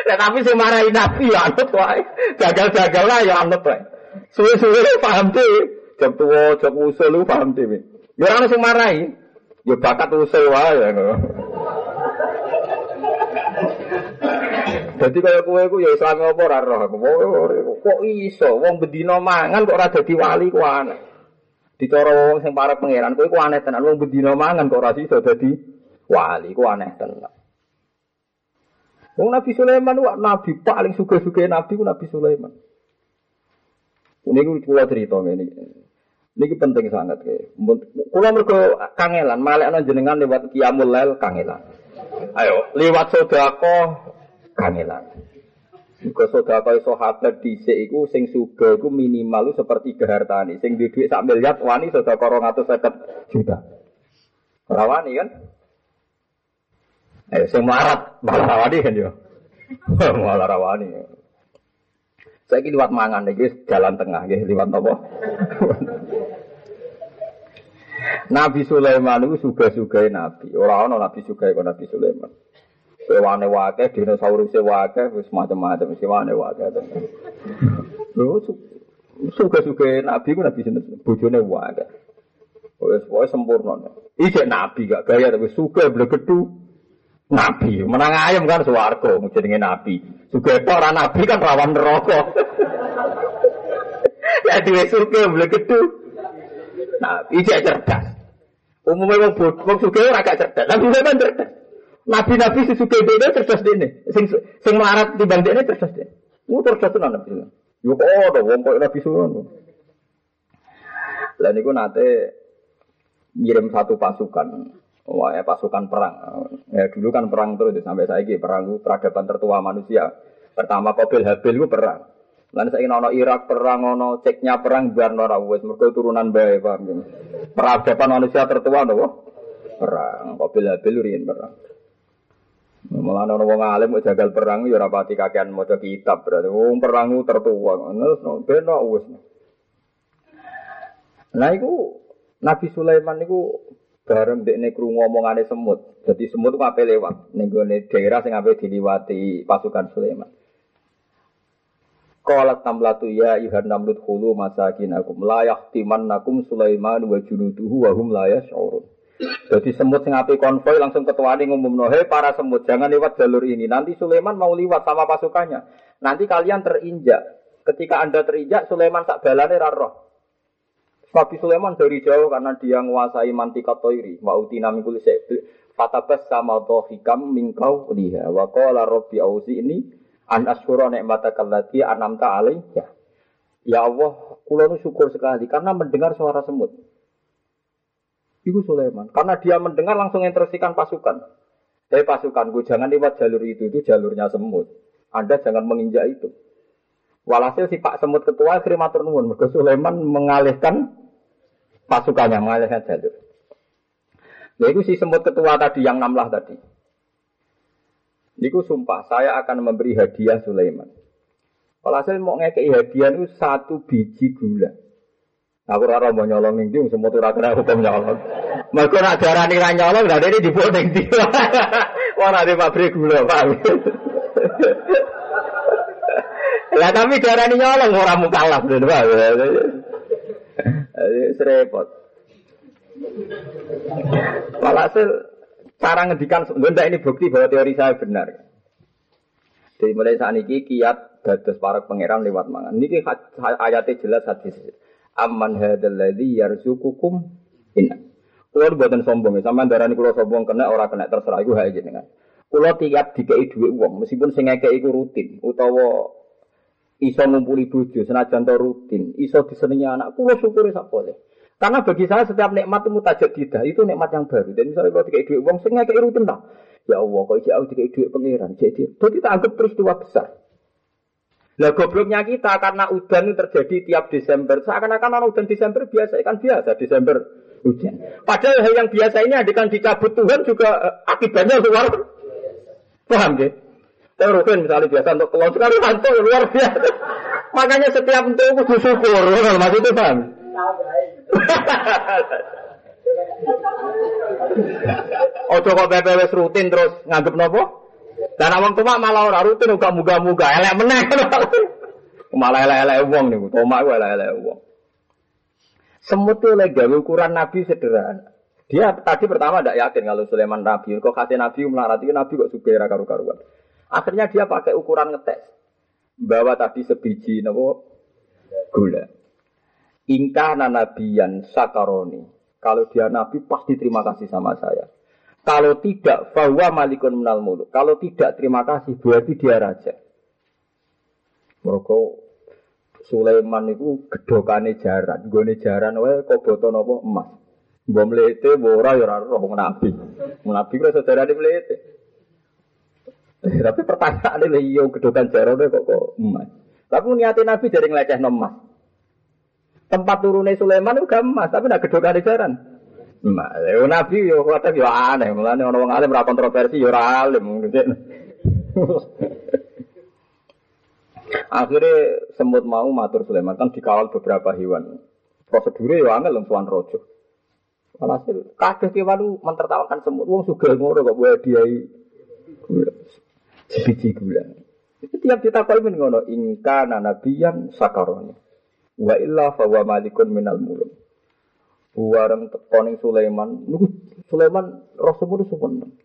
Lah tapi sing marahi Nabi ya anut wae. Gagal-gagal lah ya anut wae. Suwe-suwe paham deh. Jam tua, jam usul lu paham deh. Ya orang sing marahi. Ya bakat usul wae ya. Jadi kaya kowe iku ya Islam apa ora roh. Kok iso wong bedino mangan kok ora dadi wali ku aneh. Dicara wong sing para pangeran kowe ku aneh tenan wong bedino mangan kok ora iso dadi wali ku aneh tenan. Wong Nabi Sulaiman wak nabi paling suka-suka nabi ku Nabi Sulaiman. Ini ku kula cerita ini. Ini penting sangat ke. Kula mergo kangelan, malekno jenengan lewat kiamul lail kangelan. Ayo, lewat sodako kangelan. Muga sodako iso hadat dhisik iku sing suga iku minimal seperti hartane. Sing duwe dhuwit sak miliar wani sodako 250 juta. Rawani kan? Eh, sing marat malah rawani kan yo. malah rawani. Saya ini lewat mangan nih, jalan tengah, gitu, lewat apa? Nabi Sulaiman itu suga-suga Nabi. Orang-orang Nabi suga itu Nabi Sulaiman. Kewane wake, dinosaurus wake, wis macam-macam, wane wake. Suga-suga Nabi itu Nabi sinten, bojone wake. Wis pokoke sempurna. Iki Nabi gak gaya tapi suga blegedu. Nabi, menang ayam kan swarga, jenenge Nabi. Juga itu orang Nabi kan rawan neraka. ya dhewe surga boleh gedhe. Nabi cek cerdas. Umumnya wong bodoh, wong sugih ora gak cerdas. Nabi kan cerdas. Nabi-nabi sugih dene cerdas dene. Sing sing melarat timbang dene cerdas dene. Mu cerdas tenan Nabi. Yo kok ada wong kok Nabi suwon. Lah niku nate ngirim satu pasukan Wah, ya, pasukan perang. Ya, dulu kan perang terus sampai saya ini perang peradaban tertua manusia. Pertama Qabil Habil itu perang. Saya ingin Irak perang, ono ceknya perang biar nora wes mereka turunan bayi paham Peradaban manusia tertua nopo perang. Qabil Habil riyen perang. Malah ono wong alim kok jagal perang ya rapati kakean maca kitab berarti wong perang tertua. Ngono ben wes. Nah, itu Nabi Sulaiman itu bareng dekne krungu omongane semut. Jadi semut ku ape lewat ning daerah sing ape diliwati pasukan Sulaiman. Qala tamlatu ya ayuhan namlut khulu masakinakum la yahtimannakum Sulaiman wa junuduhu wa hum la. Jadi semut sing ape konvoy langsung ketuane ngumumno, "Hei para semut, jangan lewat jalur ini. Nanti Sulaiman mau lewat sama pasukannya. Nanti kalian terinjak. Ketika Anda terinjak, Sulaiman sak balane ra roh. Nabi Sulaiman dari jauh karena dia menguasai mantika toiri. Wa utina mingkul Fatabas sama hikam mingkau liha. Wa qala rabbi auzi ini an asyura allati an'amta alayya. Ya Allah, kula syukur sekali karena mendengar suara semut. Ibu Sulaiman. Karena dia mendengar langsung instruksikan pasukan. Eh pasukanku jangan lewat jalur itu, itu jalurnya semut. Anda jangan menginjak itu. Walhasil si Pak Semut Ketua akhirnya matur. Mergo Sulaiman mengalihkan pasukannya mengalihkan jalur. Ya itu si semut ketua tadi yang namlah tadi. Niku sumpah saya akan memberi hadiah Sulaiman. Saya mau ngekei hadiah itu satu biji gula. Aku rara mau nyolong ning ndi semut ora kena hukum nyolong. Mergo nak darani ra nyolong lha ini dibuat ning ndi. Wah ada pabrik gula, Pak. Lah tapi darani nyolong ora mukalaf, Pak. Serepot. Walhasil cara ngedikan sebentar ini bukti bahwa teori saya benar. Jadi mulai saat ini kiat dados para pangeran lewat mangan. Niki ayatnya jelas hadis. Aman hadalladzi yarzuqukum inna. Kulo buatan sombong, sama darani kulo sombong kena orang kena terserah iku hae jenengan. Kulo tiap dikei dhuwit wong, meskipun sing ngekei iku rutin utawa iso ngumpuli bojo senajan to rutin, iso disenengi anak, kulo syukuri sak boleh. Karena bagi saya setiap nikmat itu mutajab tidak, itu nikmat yang baru. Dan misalnya kalau dikei dhuwit wong sing ngekei rutin tak. Ya Allah, kok iki aku dikei dhuwit pangeran. Jadi, jadi tak anggap peristiwa besar. Lah gobloknya kita karena udan itu terjadi tiap Desember. Seakan-akan orang udan Desember biasa kan biasa Desember hujan. Padahal hal yang biasa ini akan dicabut Tuhan juga eh, akibatnya luar Paham ya? Saya Rukin misalnya biasa untuk keluar sekali hantu luar biasa. Makanya setiap itu kudu syukur, maksud itu paham? Ojo kok PPWS rutin terus nganggep nopo? Dan awang tua malah ora rutin uga muga-muga elek meneh. malah elek-elek wong niku, tomak ku elek-elek wong. Semut itu gawe ukuran Nabi sederhana. Dia tadi pertama tidak yakin kalau Sulaiman Nabi. Kok kasih Nabi melarat itu Nabi kok suka karu-karuan. Akhirnya dia pakai ukuran ngetes. Bawa tadi sebiji nopo gula. Ingka nabiyan sakaroni. Kalau dia nabi pasti terima kasih sama saya. Kalau tidak, bahwa malikun menal muluk. Kalau tidak terima kasih, berarti dia raja. Mereka Sulaiman itu gedokane jaran, gue jaran wae kok boto nopo emas. Mbok mlete ora ya ora roh nabi. Nabi kok sejarah mlete. Eh, tapi pertanyaan ini iya gedokan jaran kok kok emas. Tapi niatnya nabi dari ngeleceh emas. Tempat turunnya Sulaiman itu gak emas, tapi nak gedokane jaran. Nah, nabi yo kata yo aneh, mulane ana wong alim ora kontroversi yo ora alim. Akhirnya semut mau matur Sulaiman kan dikawal beberapa hewan. Prosedurnya yo angel tuan rojo. Alhasil kabeh kewan itu mentertawakan semut. Wong sugih ngono kok buat diai. Sebiji gula. Tiap ditakoi men ngono ingka nanabiyan sakaroni. Wa illa fa malikun minal muluk. Buareng tekoning Sulaiman, niku Sulaiman Rasulullah sumpun.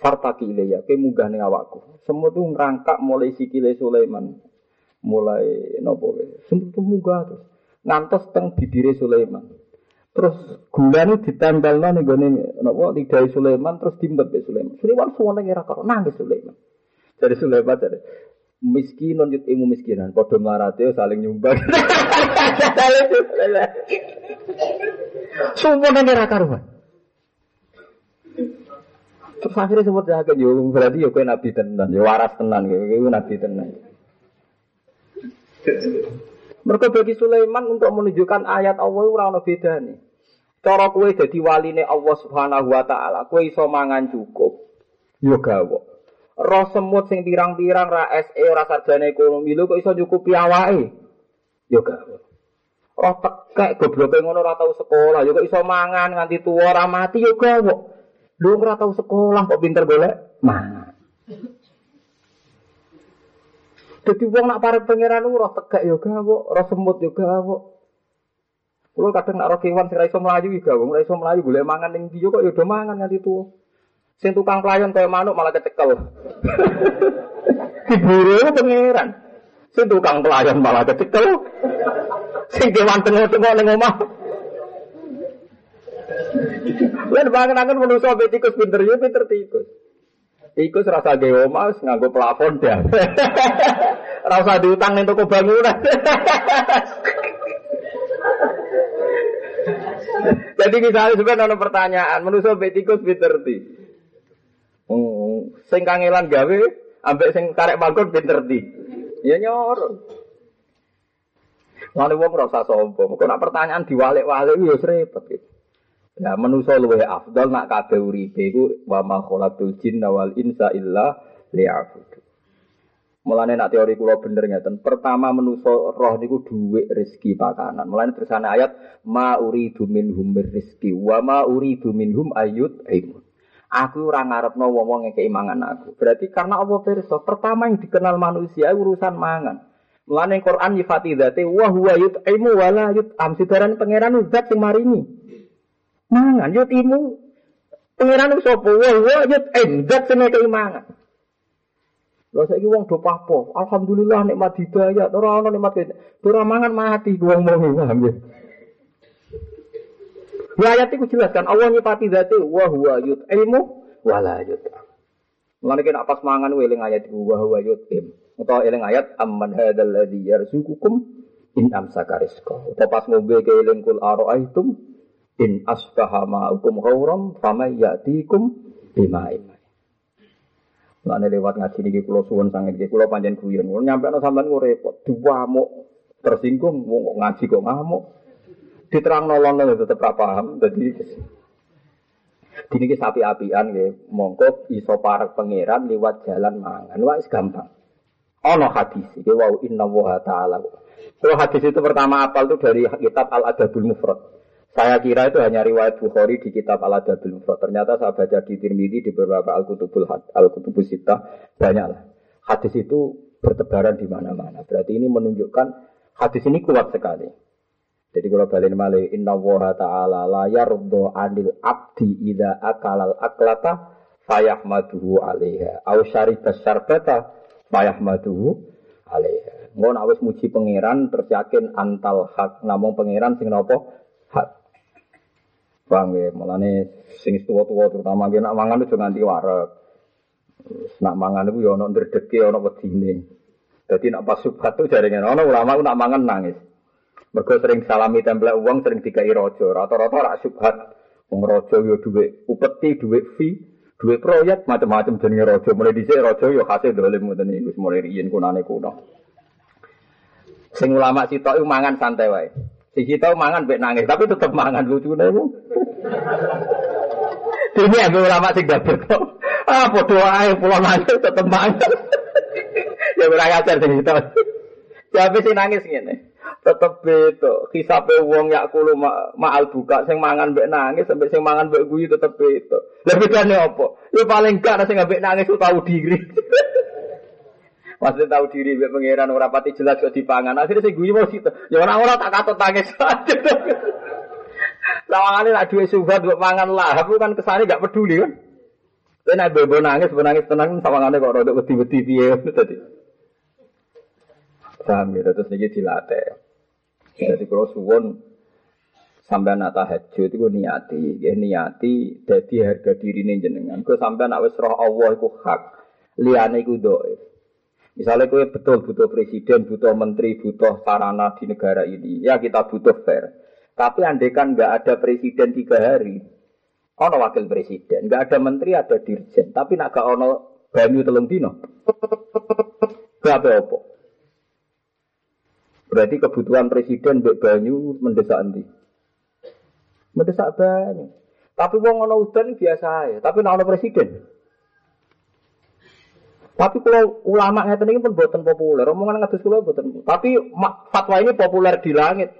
Fartaki ilayya, ke munggah ning awakku. Semua tuh ngerangkak mulai sikile Sulaiman. Mulai nopo wae. Semua tuh munggah terus. Ngantos teng bibire Sulaiman. Terus gulane ditempelno ning gone napa lidah Sulaiman terus dimbet Sulaiman. Sulaiman suwane ora karo nangis Sulaiman. Dari Sulaiman dari miskin non yut ilmu miskinan, podo marate saling nyumbang. Sumpah nih raka rumah. Terus akhirnya semua jaga yo berarti yo kue nabi tenan, yo waras tenan, yo nabi tenan. Mereka bagi Sulaiman untuk menunjukkan ayat Allah ora ono nih. Cara jadi waline Allah Subhanahu wa taala, kue iso mangan cukup. Yo gawe. Roh semut sing pirang-pirang ra SE ora sarjana ekonomi lho kok iso nyukupi awake. Yo gawe. Roh tekek gobloke ngono ora tau sekolah, yo kok iso mangan nganti tuwa ora mati yo gawok. Lu ora tau sekolah kok pinter golek mangan. Jadi wong nak parek pangeran roh tegak yo gawok, roh semut yo gawok. Kulo kadang nak roh kewan sing ra iso mlayu iki gawok, ora iso mlayu golek mangan ning ndi kok yo do mangan nganti tuwa. Sing tukang pelayan kaya manuk malah kecekel. Diburu pangeran. Sing tukang pelayan malah kecekel. Sing kewan tengok-tengok ning omah. Lan bangen-angen manusa be tikus pinter yo pinter tikus. Tikus rasa gawe omah nganggo plafon dah. rasa diutang ning toko bangunan. Jadi misalnya sebenarnya ada pertanyaan, manusia be tikus pinter. Oh, sing kangelan gawe ambek sing karek pinter ti. Ya nyor. Lalu wong rasa sombong. Kok nak pertanyaan diwalik-walik ya repot gitu. Ya manusa luwih afdal nak kabeh uripe iku wa ma khalaqul jinna wal insa illa liya'budu. Mulane nak teori kula bener ngeten. Pertama manusa roh niku dhuwit rezeki pakanan. Mulane tersane ayat ma uridu minhum rizki wa ma uridu minhum ayut imun. Aku ora ngarepno wong-wong ngekeki mangan aku. Berarti karena Allah pirsa, pertama yang dikenal manusia urusan mangan. Mulane Quran nyifati dzate wa huwa yut'imu wa la yut'am. Sidaran pangeran zat sing maringi. Mangan yutimu. Pangeran sapa? Wa huwa yut'im zat sing ngekeki mangan. Lha saiki wong do papo. Alhamdulillah nikmat hidayah. Ora ana nikmat ora mangan mati wong mau paham ya. Wa ayat iku jelas kan Allah nyifati dzate wa huwa yut'imu wa la yut'am. Mulane kena pas mangan eling ayat iku wa huwa yutim. Utawa eling ayat amman hadzal ladzi yarzuqukum in amsaka rizqa. Utawa pas ngombe ke eling kul ara'aitum in asbaha ma'ukum ghauram famay ya'tikum bima'in. Mulane lewat ngaji niki kula suwun sanget iki kula panjen guyon. Nyampe ana sampean ku repot, diwamuk tersinggung wong ngaji kok ngamuk. Diterang nolong tetep ra paham. Dadi Dini ki sapi apian ya, mongko iso parek pangeran lewat jalan mangan. Wah, gampang. Ono hadis iki wau inna wa ta'ala. Kalau hadis itu pertama apal itu dari kitab Al Adabul Mufrad. Saya kira itu hanya riwayat Bukhari di kitab Al Adabul Mufrad. Ternyata saya baca di Tirmidzi di beberapa Al Kutubul Al Kutubus Sittah banyak lah. Hadis itu bertebaran di mana-mana. Berarti ini menunjukkan hadis ini kuat sekali. Jadi kalau balik malih inna wa ta'ala la yardo anil abdi ida akalal aklata fayahmaduhu alaiha au syaribas syarbata fayahmaduhu alaiha. Ngon awis muji pangeran terus yakin antal hak namung pangeran sing napa hak. Bang ya, mulane sing tuwa-tuwa terutama ki nak mangan itu nganti warek. Nak mangan itu ya ana ndredege ana. Dadi nak pas subhat itu jaringan ana ulama nak mangan nangis. Mereka sering salami template uang, sering dikai rojo. Rata-rata rak subhat. Wong yo duwe upeti, duwe fee, duwe proyek, macam-macam jenenge rojo. Mulai dhisik rojo yo hasil dolim ngoten iki mulai riyen kunane kuno. Sing ulama sitok iku mangan santai wae. Si sitok mangan mbek nangis, tapi tetep mangan lucune iku. Ini aku ulama sing dapet kok. Ah, podo ae pulau nangis tetep mangan. ya ora ngajar sing sitok. Ya sing nangis ngene tetep beda. Hisabe wong yak kulo ma maal buka sing mangan mbek nangis sampai sing mangan mbek guyu tetep beda. Lah bedane apa? Ya paling gak sing mbek nangis ku tahu diri. Maksudnya tahu diri mbek pangeran ora pati jelas kok dipangan. Akhirnya sing guyu mau situ. Ya ora-ora tak katut nangis. Lawangane nak duwe subhat mbok mangan lah, aku kan kesane gak peduli kan. Tapi nek bebo nangis, nangis tenang sawangane kok rada wedi-wedi piye tadi. Paham ya, terus niki dilatih. Jadi kalau suwon sampai anak tahajud itu niati, ya niati jadi harga diri ini jenengan. Kau sampai anak wes roh Allah itu hak, liane itu doa. Misalnya kau betul butuh presiden, butuh menteri, butuh sarana di negara ini, ya kita butuh fair. Tapi andekan nggak ada presiden tiga hari, ono wakil presiden, nggak ada menteri, ada dirjen. Tapi nak gak ono banyu telung dino, gak apa-apa. Berarti kebutuhan presiden Mbak Banyu mendesak nanti. Mendesak banyu. Tapi wong ana udan biasa ya, tapi nek presiden. Tapi kalau ulama ngeten ini pun buatan populer, omongan ngatus kula buatan. Tapi fatwa ini populer di langit.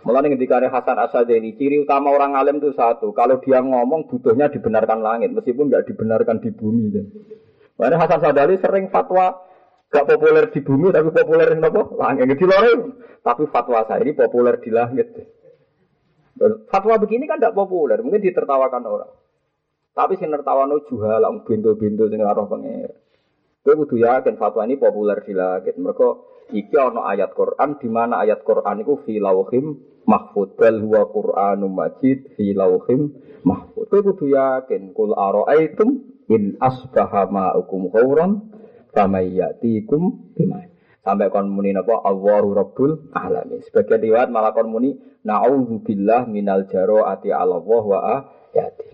Mulai ketika ada Hasan Asadeni, ciri utama orang alim itu satu, kalau dia ngomong butuhnya dibenarkan langit, meskipun nggak dibenarkan di bumi. Makanya Hasan Sadali sering fatwa Gak populer di bumi tapi populer di apa? Langit di lore. Tapi fatwa saya ini populer di langit. Fatwa begini kan tidak populer, mungkin ditertawakan orang. Tapi si nertawano juha lah, bintu-bintu sing pengir. Gue kudu yakin fatwa ini populer di langit. Mereka iki ono ayat Quran di mana ayat Quran itu fi lauhim mahfud bal huwa majid fi lauhim mahfud. Gue kudu yakin kul ara'aitum in asbaha ma'ukum khawran Famayyatikum bima. Sampai kon muni napa Allahu Rabbul Alamin. Sebagian riwayat malah kon muni naudzubillah minal ati ala Allah wa ayati.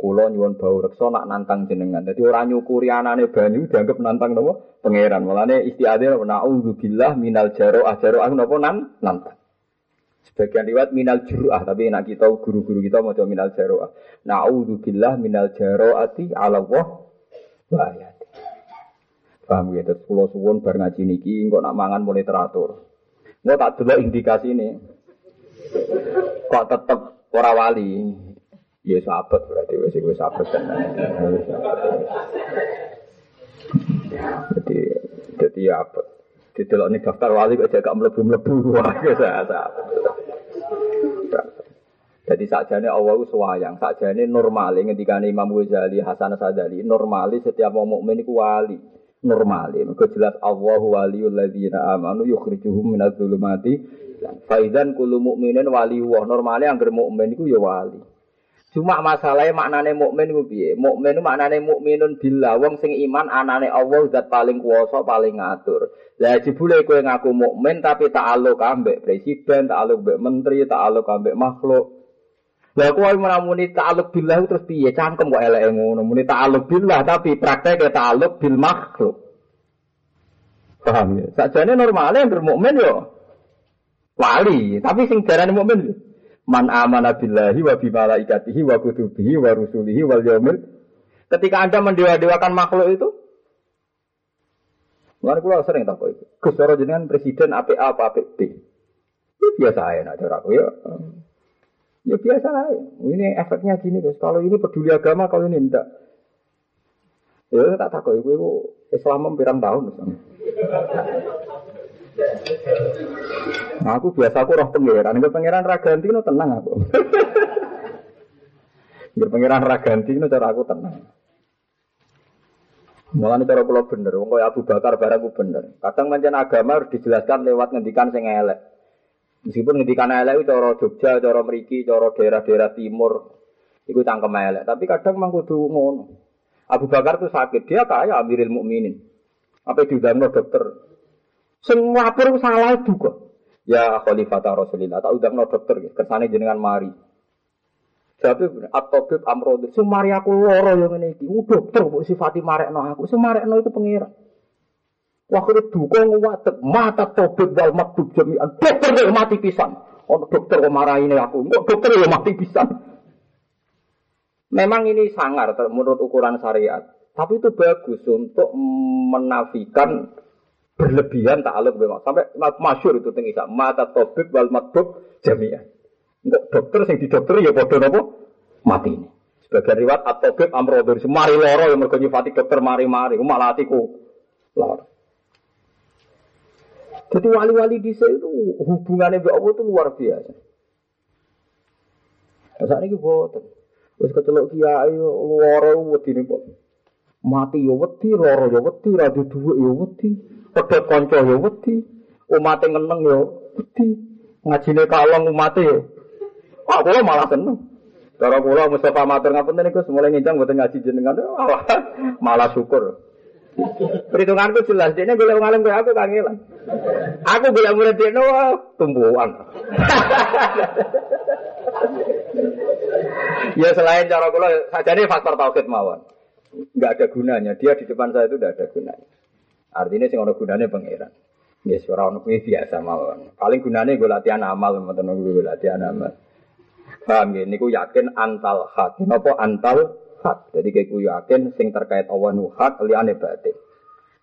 Kulo nyuwun bau reksa nak nantang jenengan. Dadi ora nyukuri anane banyu dianggap nantang napa pangeran. Mulane istiadah naudzubillah minal jaro ajaro aku napa nan nantang. Sebagian riwayat minal juruah, tapi nak kita guru-guru kita mau minal jaroah. Naudzubillah minal ati ala Allah wa ayati. Paham ya, terus pulau suwon bar ngaji niki, kok nak mangan mulai teratur. Nggak tak dulu indikasi ini. Kok tetep ora wali. Ya sahabat berarti wes gue sahabat kan. Jadi jadi apa? Didelok nih daftar wali kok melebu wah ya sahabat. Jadi sakjane Allah sayang, sakjane normal. Ketika Imam Ghazali, Hasan Sadali, normali setiap mau mukmin itu wali normal. Mergo jelas Allahu waliyul ladzina amanu yukhrijuhum minadz zulumati. Faizan kullu mukminin wali wa normale anggere mukmin iku ya wali. Cuma masalahnya maknane mukmin ku piye? Mukmin itu maknane mukminun billah wong sing iman anane Allah zat paling kuwasa, paling ngatur. Lah jebule kowe ngaku mukmin tapi ta'aluk ambek presiden, ta'aluk ambek menteri, ta'aluk ambek makhluk. Lah kowe menamuni ta'aluk billah terus piye? Cangkem kok eleke ngono. Muni ta'aluk billah tapi praktek ta'aluk bil makhluk. Paham ya? Sakjane normalnya yang bermukmin yo wali, tapi sing darane mukmin Man amana billahi wa bimalaikatihi wa kutubihi wa rusulihi wal yaumil. Ketika Anda mendewa-dewakan makhluk itu, Mulane kula sering tak itu. Gus jenengan presiden apa apa apa B. Itu biasa aja cara aku ya. Ya biasa aja. Ini efeknya gini guys. Kalau ini peduli agama, kalau ini enggak. Ya tak takut itu, itu Islam pirang tahun misalnya. Nah, aku biasa aku roh pangeran, enggak pangeran raganti no tenang aku. Enggak pangeran raganti no cara aku tenang. Mulane cara kula bener, wong Abu Bakar barang aku bener. Kadang manjen agama harus dijelaskan lewat ngendikan sing elek. Meskipun ngendikan elek itu cara Jogja, cara Mriki, cara daerah-daerah timur, itu cangkem elek. Tapi kadang mang kudu ngono. Abu Bakar tuh sakit, dia kaya Amirul Mukminin. Apa diundang dokter, semua lapor salah juga. Ya khalifah Rasulillah, tak udah no dokter, kersane jenengan mari. Jadi atobib amrod, semari aku loro yang ini, ini dokter bu sifati no aku, no itu pengira. Waktu duka nguwatek, mata tobib wal maktub jami'an, dokter yang mati pisan. Oh dokter kok ini aku, kok dokter yang mati pisan. Memang ini sangar menurut ukuran syariat, tapi itu bagus untuk menafikan berlebihan ta'aluk memang sampai masyur itu tinggi mata tobik wal matbuk jamiah enggak dokter sing di dokter ya bodoh nopo mati ini. Sebagai riwayat atobik amrodur semari loro yang mergo nyifati dokter mari-mari. Malah hatiku loro jadi wali-wali di itu hubungannya dengan Allah itu luar biasa. Saat ini boten. Wis kecelok kiai loro wedi Mati yo wedi, loro yo wedi, ra duwe yo wedi. Pedot kanca ya wedi, umate ngeneng ya wedi. Ngajine kalong umate ya. Wah, kula malah seneng. Cara kula Mustafa matur ngapunten niku mulai nginjang mboten ngaji jenengan. Malah syukur. Perhitunganku jelas, dia boleh ngalim kayak aku kangelan. Aku boleh murid dia tumbuhan. ya selain cara kula saja ini faktor tauhid mawon. Enggak ada gunanya. Dia di depan saya itu tidak ada gunanya. Artinya sing ono gunane pangeran. Ya ora ono kuwi biasa mawon. Paling gunane gue latihan amal, mboten gue latihan amal. Paham ya? Niku yakin antal hak. Napa antal hak? Jadi kayak yakin sing terkait Allah nu hak liyane batin.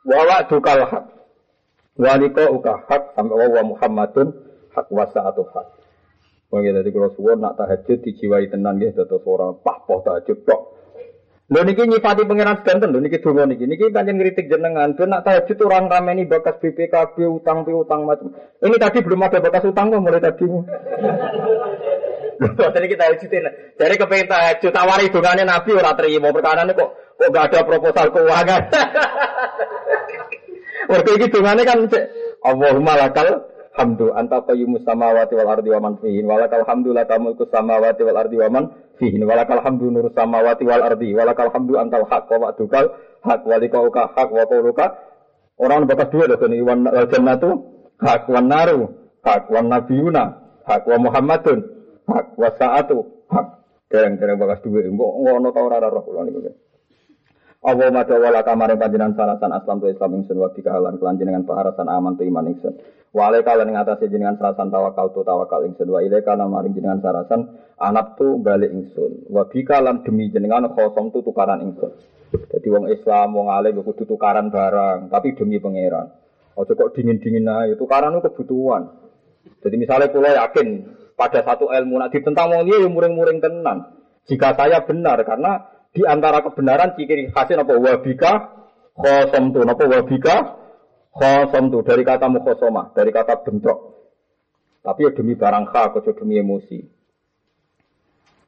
Wa wa dukal hak. Wa liko uka hak sampai wa Muhammadun hak wasa atau hak. Wong ya dadi kula suwun nak tahajud dijiwai tenan nggih dados ora pah-pah tahajud tok. Lho niki nyifati pangeran sedanten lho niki donga niki. Niki pancen ngritik jenengan. Ben nak tahajud orang rameni bakas BPKB utang utang macam. Ini tadi belum ada bakas utang kok mulai tadi. Tadi kita hajutin. Dari kepengen tahajud tawari dongane Nabi ora terima. Perkara kok kok gak ada proposal keuangan. Mergo iki dongane kan Allahumma lakal hamdu anta qayyumus samawati wal ardi wa man fihin. Walakal hamdu laka mulku samawati wal ardi wa man fihin. Walakal hamdu nur samawati wal ardi. Walakal hamdu antal haq wa wa'dukal haq uka haq wa qauluka orang bakas dua doh ini wan jannatu haq wan naru haq wan nabiyuna haq wa muhammadun haq wa sa'atu haq dereng-dereng bakas dua mbok ngono ta ora roh kula niku Allah mada wala kamare panjenengan sarasan aslam tu Islam ingsun wa bika halan kelanjenengan paharasan aman tu iman ingsun. Wa alaika lan ngatasi jenengan sarasan tawakal tu tawakal ingsun wa ilaika lan maring jenengan sarasan anak tu balik ingsun. Wa bika lan demi jenengan khosom tu tukaran ingsun. Jadi wong Islam wong alim kudu tukaran barang, tapi demi pangeran. Ojo kok dingin-dingin ae, tukaran itu kebutuhan. Jadi misalnya pulau yakin pada satu ilmu nak ditentang wong dia muring-muring tenan. Jika saya benar karena di antara kebenaran ciri khasnya apa wabika khosom tu apa wabika khosom tu dari kata mukhosoma dari kata bentrok tapi ya demi barang hak atau demi emosi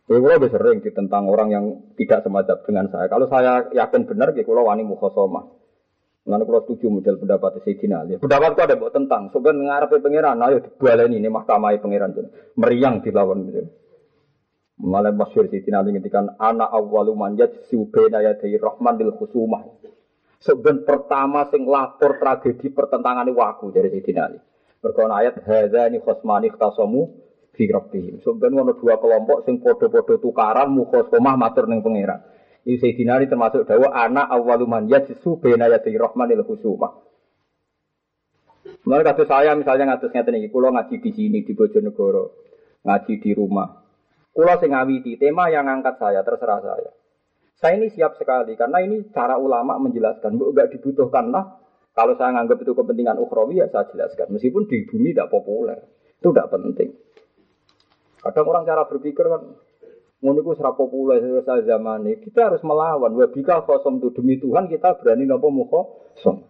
Kalau lebih sering tentang orang yang tidak semacam dengan saya. Kalau saya yakin benar, ya kalau wani mukhosoma. Nanti kalau setuju model pendapat Sayyidina Ali. Pendapat itu ada buat tentang. Sebenarnya ngarepe pangeran, ayo dibaleni ini mahkamah pangeran. Meriang dilawan. Gitu. Malah masyhur Siti Ali ngendikan ana awwalu man yajsu baina yaday rahman lil khusumah. Seben pertama sing lapor tragedi pertentangan waku dari Siti Ali. Mergo ayat hadza ni khosmani ikhtasamu fi rabbihim. Seben ono dua kelompok sing padha-padha tukaran mukhosomah matur ning pangeran. Ini Sayyidina Ali termasuk dawa anak awwalu man yajsu baina yaday rahman lil khusumah. Mulai kata saya misalnya ngatus ngeten iki, kula ngaji di sini di Bojonegoro, ngaji di rumah. Kula sing ngawiti tema yang angkat saya terserah saya. Saya ini siap sekali karena ini cara ulama menjelaskan, bu gak dibutuhkan lah. Kalau saya nganggap itu kepentingan ukhrawi ya saya jelaskan. Meskipun di bumi tidak populer, itu tidak penting. Kadang orang cara berpikir kan, ngono itu serap populer zaman ini. Kita harus melawan. Wabika kosong itu demi Tuhan kita berani nopo muko som.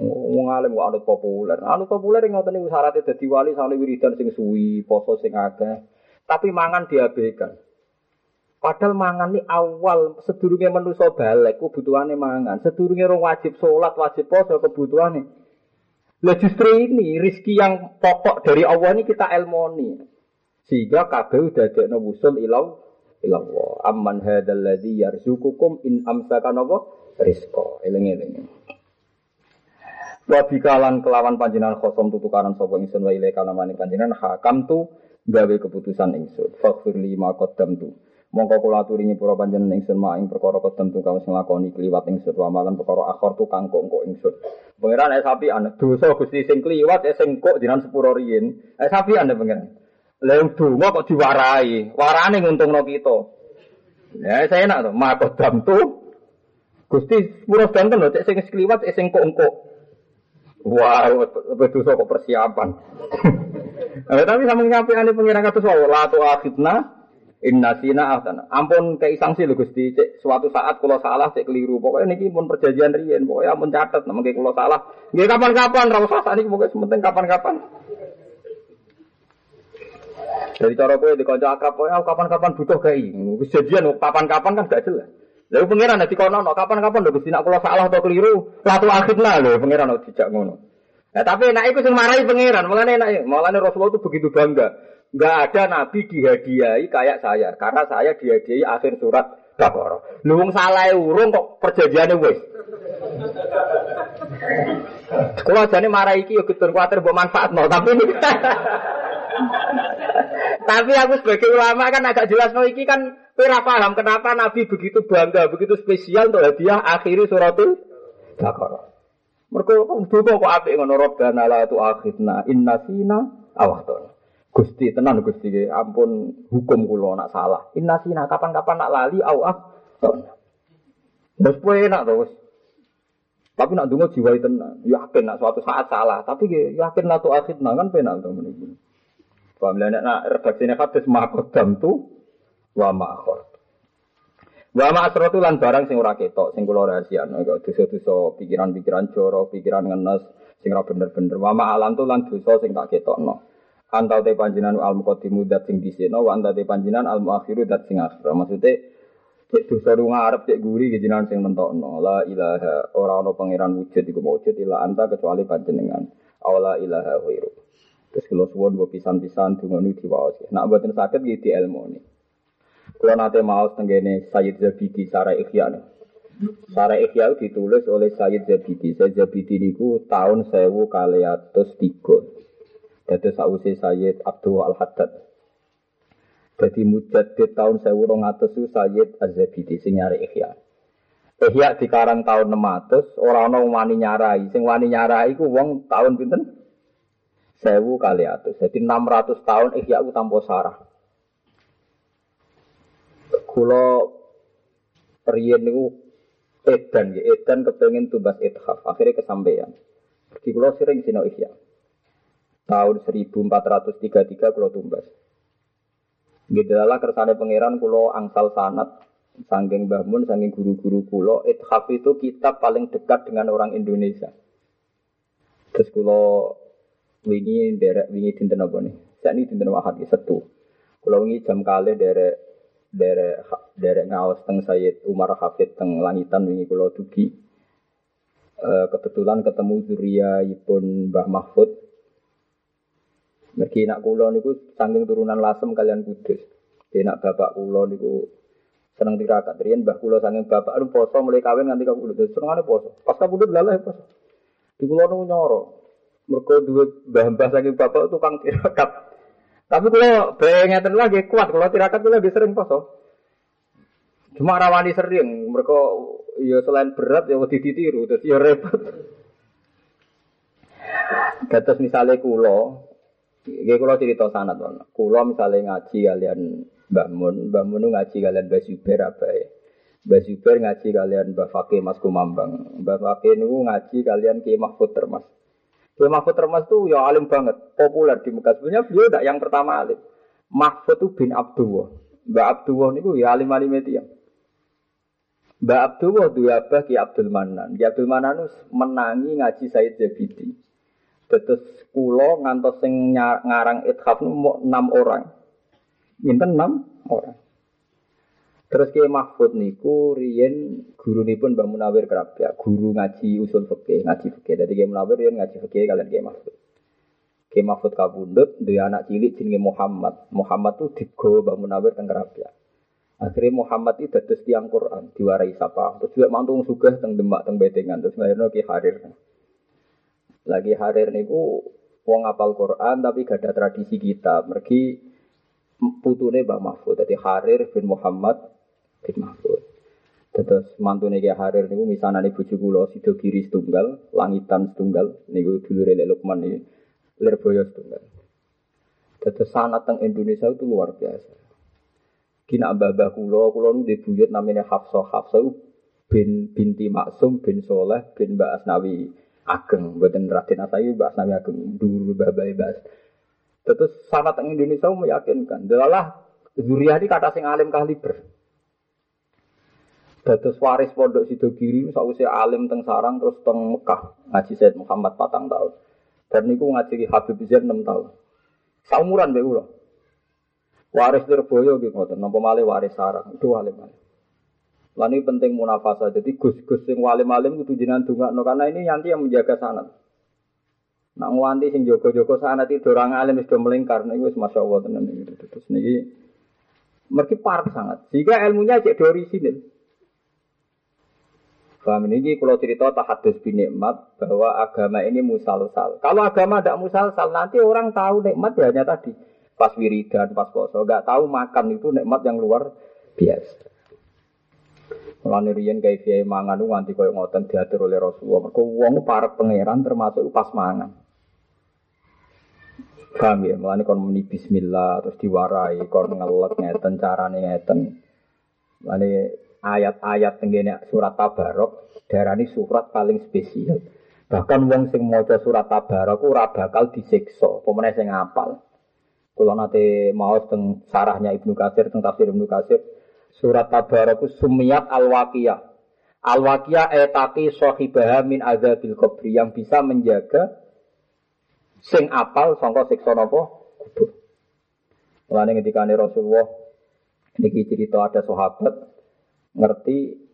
Wong alim kok anut populer. Anut populer ngoten niku syaratnya dadi wali sane wiridan sing suwi, poso sing akeh. Tapi mangan diabaikan. Padahal mangan ini awal sedurunge manusa balik kebutuhane mangan. Sedurunge orang wajib sholat, wajib poso kebutuhane. Lah justru ini rizki yang pokok dari Allah ini kita elmoni. Sehingga kabeh dadekno wusul ilau ilallah. Amman hadzal ladzi yarzuqukum in amsaka napa rizqa. Eling-eling. Wa bikalan kelawan panjenengan khosom tutukaran sapa ingsun wa ilaika namane panjenengan hakam tu gawe keputusan ingsun. Faghfir li ma qaddamtu. Mongko kula aturi nyepura panjenengan ingsun ma ing perkara qaddamtu kang wis nglakoni kliwat ingsun wa malan perkara akhir tu kang kok engko ingsun. Pangeran eh sapi ana dosa Gusti sing kliwat eh sing kok jenengan sepuro riyin. Eh sapi ana pangeran. Lah donga kok diwarai. Warane nguntungno kita. Ya saya enak to, ma qaddamtu. Gusti sepuro danten lho cek sing kliwat eh sing kok engko. Wah, betul kok persiapan. eh, tapi sama nyampe ane pengiran kata soal latu akhidna inna sina ahtan. Ampun kayak sanksi lho Gusti, cek suatu saat kalau salah cek keliru. Pokoknya niki pun perjanjian riyen, pokoknya ampun catat nama kalau salah. Nggih kapan-kapan ra usah niki pokoknya sementing kapan-kapan. Dari cara kowe di kanca akrab kowe kapan-kapan butuh kei. Wis jadian kapan-kapan kan gak jelas. Lalu pangeran nanti kono no kapan-kapan lho Gusti nak kula salah atau keliru, latu akhirna lho pangeran dijak ngono. Nah, tapi enak itu sing marahi pangeran, mulane enak, mulane Rasulullah itu begitu bangga. Enggak ada nabi dihadiahi kayak saya, karena saya dihadiahi akhir surat Baqarah. Lu wong salah urung kok perjanjiane wis. Kalau jane marahi iki yo kudu kuwatir mbok manfaatno, tapi Tapi aku sebagai ulama kan agak jelas no iki kan Kira paham kenapa Nabi begitu bangga, begitu spesial untuk hadiah akhiri suratul Baqarah. Mereka duka kok apik ngono Rabbana la tu'akhidna inna sina awakton. Gusti tenan Gusti ampun hukum kula nak salah. Inna sina kapan-kapan nak lali awak. Wes poe enak to wis. Tapi nak dungo jiwa tenan, yakin nak suatu saat salah, tapi yakin la tu'akhidna kan penak to ngene. Paham lah nak redaksine hadis makodam tu wa ma'akhir. Wa ma'asratu lan barang sing ora ketok, sing kula rahasiano kok dosa-dosa pikiran-pikiran joro, pikiran ngenes sing ora bener-bener. Wa ma'alan tu lan dosa sing tak ketokno. Antau te panjinan al muqaddimu dat sing diseno, wa antau te panjinan al muakhiru dat sing akhir. Maksudnya cek dosa runga arep cek guri kejinan sing mentokno. La ilaha ora ana pangeran wujud iku wujud ila anta kecuali panjenengan. Awala ilaha ghairu. Terus kalau suwon gue pisan-pisan dungoni diwaos. Nak buatin sakit gitu ilmu nih. Kalau nanti mau tenggene Sayyid Zabidi Sarah Ikhya nih. Sarah Ikhya ditulis oleh Sayyid Zabidi. Sayyid Zabidi niku tahun sewu kaliatus tiga. Jadi sausi Sayyid Abdul Al Haddad. Jadi mujadid tahun sewu rong atus itu Sayyid Az-Zabidi sing nyari Ikhya. Ihya dikarang tahun 600, orang orang wani nyarai. Sing wani nyarai ku wong tahun pinten? Sewu kali atus. Jadi 600 tahun ihya ku tanpa sarah. Kulo riyen niku edan ya, edan kepengen tumbas ithaf, akhirnya kesampaian. Pergi kulo sering sinau ihya. Tahun 1433 kulo tumbas. Gitu lah kersane pangeran kulo angsal sanat Sangking bangun, sangking guru-guru kulo, ithaf itu kitab paling dekat dengan orang Indonesia. Terus kulo wingi derek wingi dinten apa nih? Saya ini dinten wahad ya satu. Kalau wingi jam kali derek derek derek ngawas teng Sayyid Umar Hafid teng langitan wingi kulo dugi. Uh, kebetulan ketemu Zuria pun Mbah Mahfud. Mergi nak kulo niku saking turunan lasem kalian kudus. Dia nak bapak kula niku seneng tirakat. Riyen mbah kula saking bapak lu poso mulai kawin nganti kabudut. Senengane poso. Pas kabudut lalah poso. Di kula nu nyoro. Mergo duwe mbah-mbah saking bapak tukang tirakat. Tapi kalau bayangnya lagi kuat, kalau tirakat itu lebih sering poso. Cuma rawani sering, mereka ya selain berat ya wedi ditiru, terus ya repot. Kados misalnya kulo, Gak kulo cerita sanat Kulo misalnya ngaji kalian Mbak Mun, ngaji kalian Mbak Zubair apa ya? Mbak Zubair ngaji kalian Mbak Fakih Mas Kumambang. Mbak Fakih ngaji kalian Ki Mahfud Termas. Ki Mahfud Termas tuh ya alim banget, populer di Mekah. Sebenarnya beliau tidak yang pertama alim. Mahfud tuh bin Abdullah. Mbak Abdullah niku ya alim alim itu ya. Mbak Abdullah dua abah Ki Abdul Manan. Ki Abdul Manan menangi ngaji Said Zabidi. Terus kulo ngantos sing ngarang ithaf mau enam orang. Minten enam orang. Terus Kiai Mahfud niku riyen guru pun Mbah Munawir ya, guru ngaji usul fikih, ngaji fikih. Jadi Kiai Munawir riyen ngaji fikih kalian Kiai Mahfud. Kiai Mahfud kabundut dua anak cilik jenenge Muhammad. Muhammad tuh digo Mbah Munawir teng ya. Akhirnya Muhammad itu dados tiang Quran, diwarai sapa. Terus juga mantung sugih teng Demak teng Bedengan, terus lahirno Ki Harir. Lagi Harir niku wong apal Quran tapi gak ada tradisi kita. Mergi putune Mbah Mahfud. Jadi Harir bin Muhammad bin Mahfud. Terus mantune Ki Harir niku misanane bojo kula sida kiri setunggal, langitan setunggal niku dulure Lek Lukman iki Lirboyo setunggal. Terus sanat teng Indonesia itu luar biasa. Kina mbah-mbah kula, kula nu namanya Hafsah. Hafsah bin binti Maksum bin Soleh bin Mbak Asnawi Ageng. Buatan Raden Asai Mbak Asnawi Ageng. Dulu mbah-mbah Mbak Terus sangat Indonesia meyakinkan. Delalah Zuriah ini kata sing alim kaliber. Terus waris pondok sido kiri, sausia alim teng sarang terus teng Mekah ngaji Said Muhammad patang tahun. Dan niku ngaji Habib Zain enam tahun. Saumuran be ulo. Waris terboyo gitu ngoten, nopo malih waris sarang, itu alim alim. Lani penting munafasa, jadi gus-gus sing walim alim itu jinan no karena ini nanti yang menjaga sanat. Nak nganti sing joko-joko sana itu orang alim sudah melingkar niku wis masyaallah tenan iki. Terus niki mergi parah sangat. Jika ilmunya cek dari sini. Paham ini kalau cerita tahadus bin nikmat bahwa agama ini musalsal. Kalau agama tidak musalsal nanti orang tahu nikmat ya hanya tadi pas wiridan, pas poso, nggak tahu makan itu nikmat yang luar biasa. Mulane riyen kayak kiai mangan nganti koyo ngoten diatur oleh Rasulullah. Mergo wong para pangeran termasuk pas mangan. Paham ya, melani kon muni bismillah terus diwarai, kon ngelek ngeten carane ngeten. Melani ayat-ayat tenggene surat Tabarok darani surat paling spesial. Bahkan wong sing maca surat Tabarok ora bakal disiksa, pemene sing ngapal. Kula nate mau teng sarahnya Ibnu Katsir teng tafsir Ibnu Katsir surat Tabarok sumiyat al-waqiyah. Al-waqiyah etaki sahibaha min azabil qabri yang bisa menjaga sing apal sangka siksa napa kubur. Mulane ketika Rasulullah niki cerita ada sahabat ngerti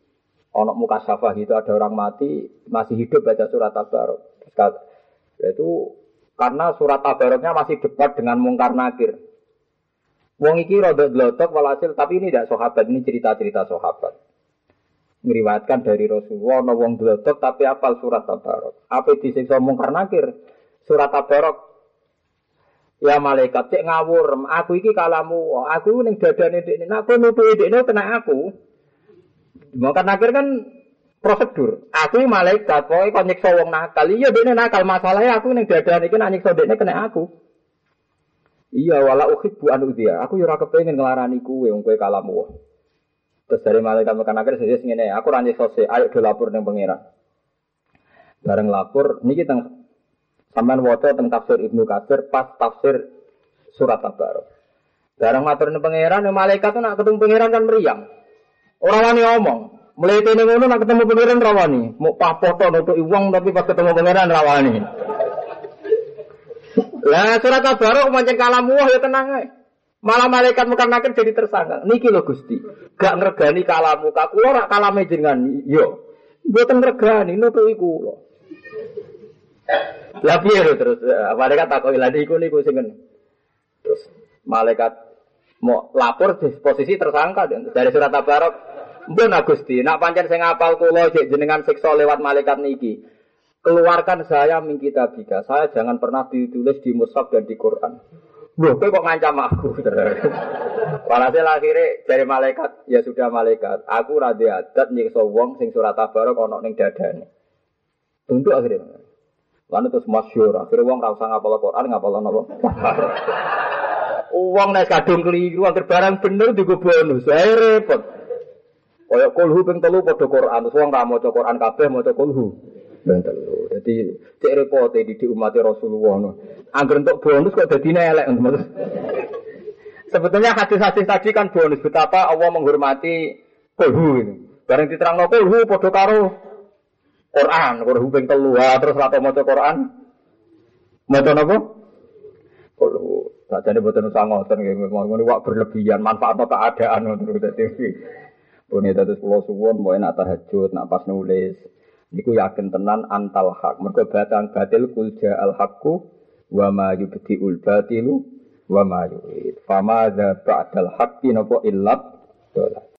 ono muka syafah itu ada orang mati masih hidup baca surat tabarok. Itu karena surat tabaroknya masih dekat dengan mungkar nakir. Wong iki rada dlotok walhasil tapi ini tidak sahabat ini cerita-cerita sahabat. Ngeriwayatkan dari Rasulullah ono wong dlotok tapi apal surat tabarok. Apa disiksa mungkar nakir? Surat Tabarok. Ya malaikat cek ngawur, aku iki kalamu, aku ning dadane dekne, aku nutuhi dekne kena aku. Maka akhir kan prosedur. Aku malaikat, pokoke kon nyiksa wong nakal. Iya dekne nakal, masalahnya aku ning dadane iki nak nyiksa dekne kena aku. Iya wala uhibbu an dia. Aku yo ora kepengin nglarani kuwe wong kowe kalamu. Terus dari malaikat makan akhir saya ngene, aku ra nyiksa ayo do lapor ning pangeran. Bareng lapor niki teng Sampai waca tentang tafsir Ibnu Katsir pas tafsir surat Tabarok. Barang matur pangeran, malaikat tuh nak ketemu pangeran kan meriang. Orang wani ngomong, mulai ini ngono nak ketemu pangeran rawani. Mau pak foto untuk uang tapi pas ketemu pangeran rawani. Lah surat Tabarok mancing kalamu ya tenang aja. Malah malaikat muka nakir jadi tersangka. Niki lo Gusti. Gak ngergani kalamu kaku ora kalame jenengan. Yo. Mboten ngergani nutuki kula. Lah piye terus eh, malaikat takok lha iku niku sing Terus malaikat mau lapor di posisi tersangka dari surat tabarok Mbon Gusti, nak pancen sing ngapal kula jenengan siksa lewat malaikat niki. Keluarkan saya min kitabika. Saya jangan pernah ditulis di mushaf dan di Quran. Loh, kowe kok ngancam aku? Walhasil akhirnya dari malaikat, ya sudah malaikat. Aku radhi adat nyiksa wong sing surat tabarok ana ning dadane. Tunduk akhirnya. Lalu terus masyur, akhirnya wong ra usah ngapal Quran, ngapal napa? Uang naik kadung keliru, angker barang bener juga bonus. Saya repot. Kaya kulhu ping telu padha Quran, terus wong ra maca Quran kabeh maca kulhu. Ping. Dadi cek repote di umat Rasulullah no. Entuk bonus kok dadi elek Sebetulnya hadis-hadis tadi kan bonus betapa Allah menghormati kulhu ini. Bareng diterangno kulhu padha karo Quran, kulhu ping telu terus ra maca Quran. Maca napa? Kulhu. Sajane boten usah ngoten nggih, ngono wak berlebihan manfaatno keadaan ngoten dadi. Bone dados kula suwun mau enak tahajud, nak pas nulis. Niku yakin tenan antal hak. Mergo batang batil kul al haqqu wa ma yubtiul batilu wa ma yu'id. Fama dza ba'dal haqqi napa illat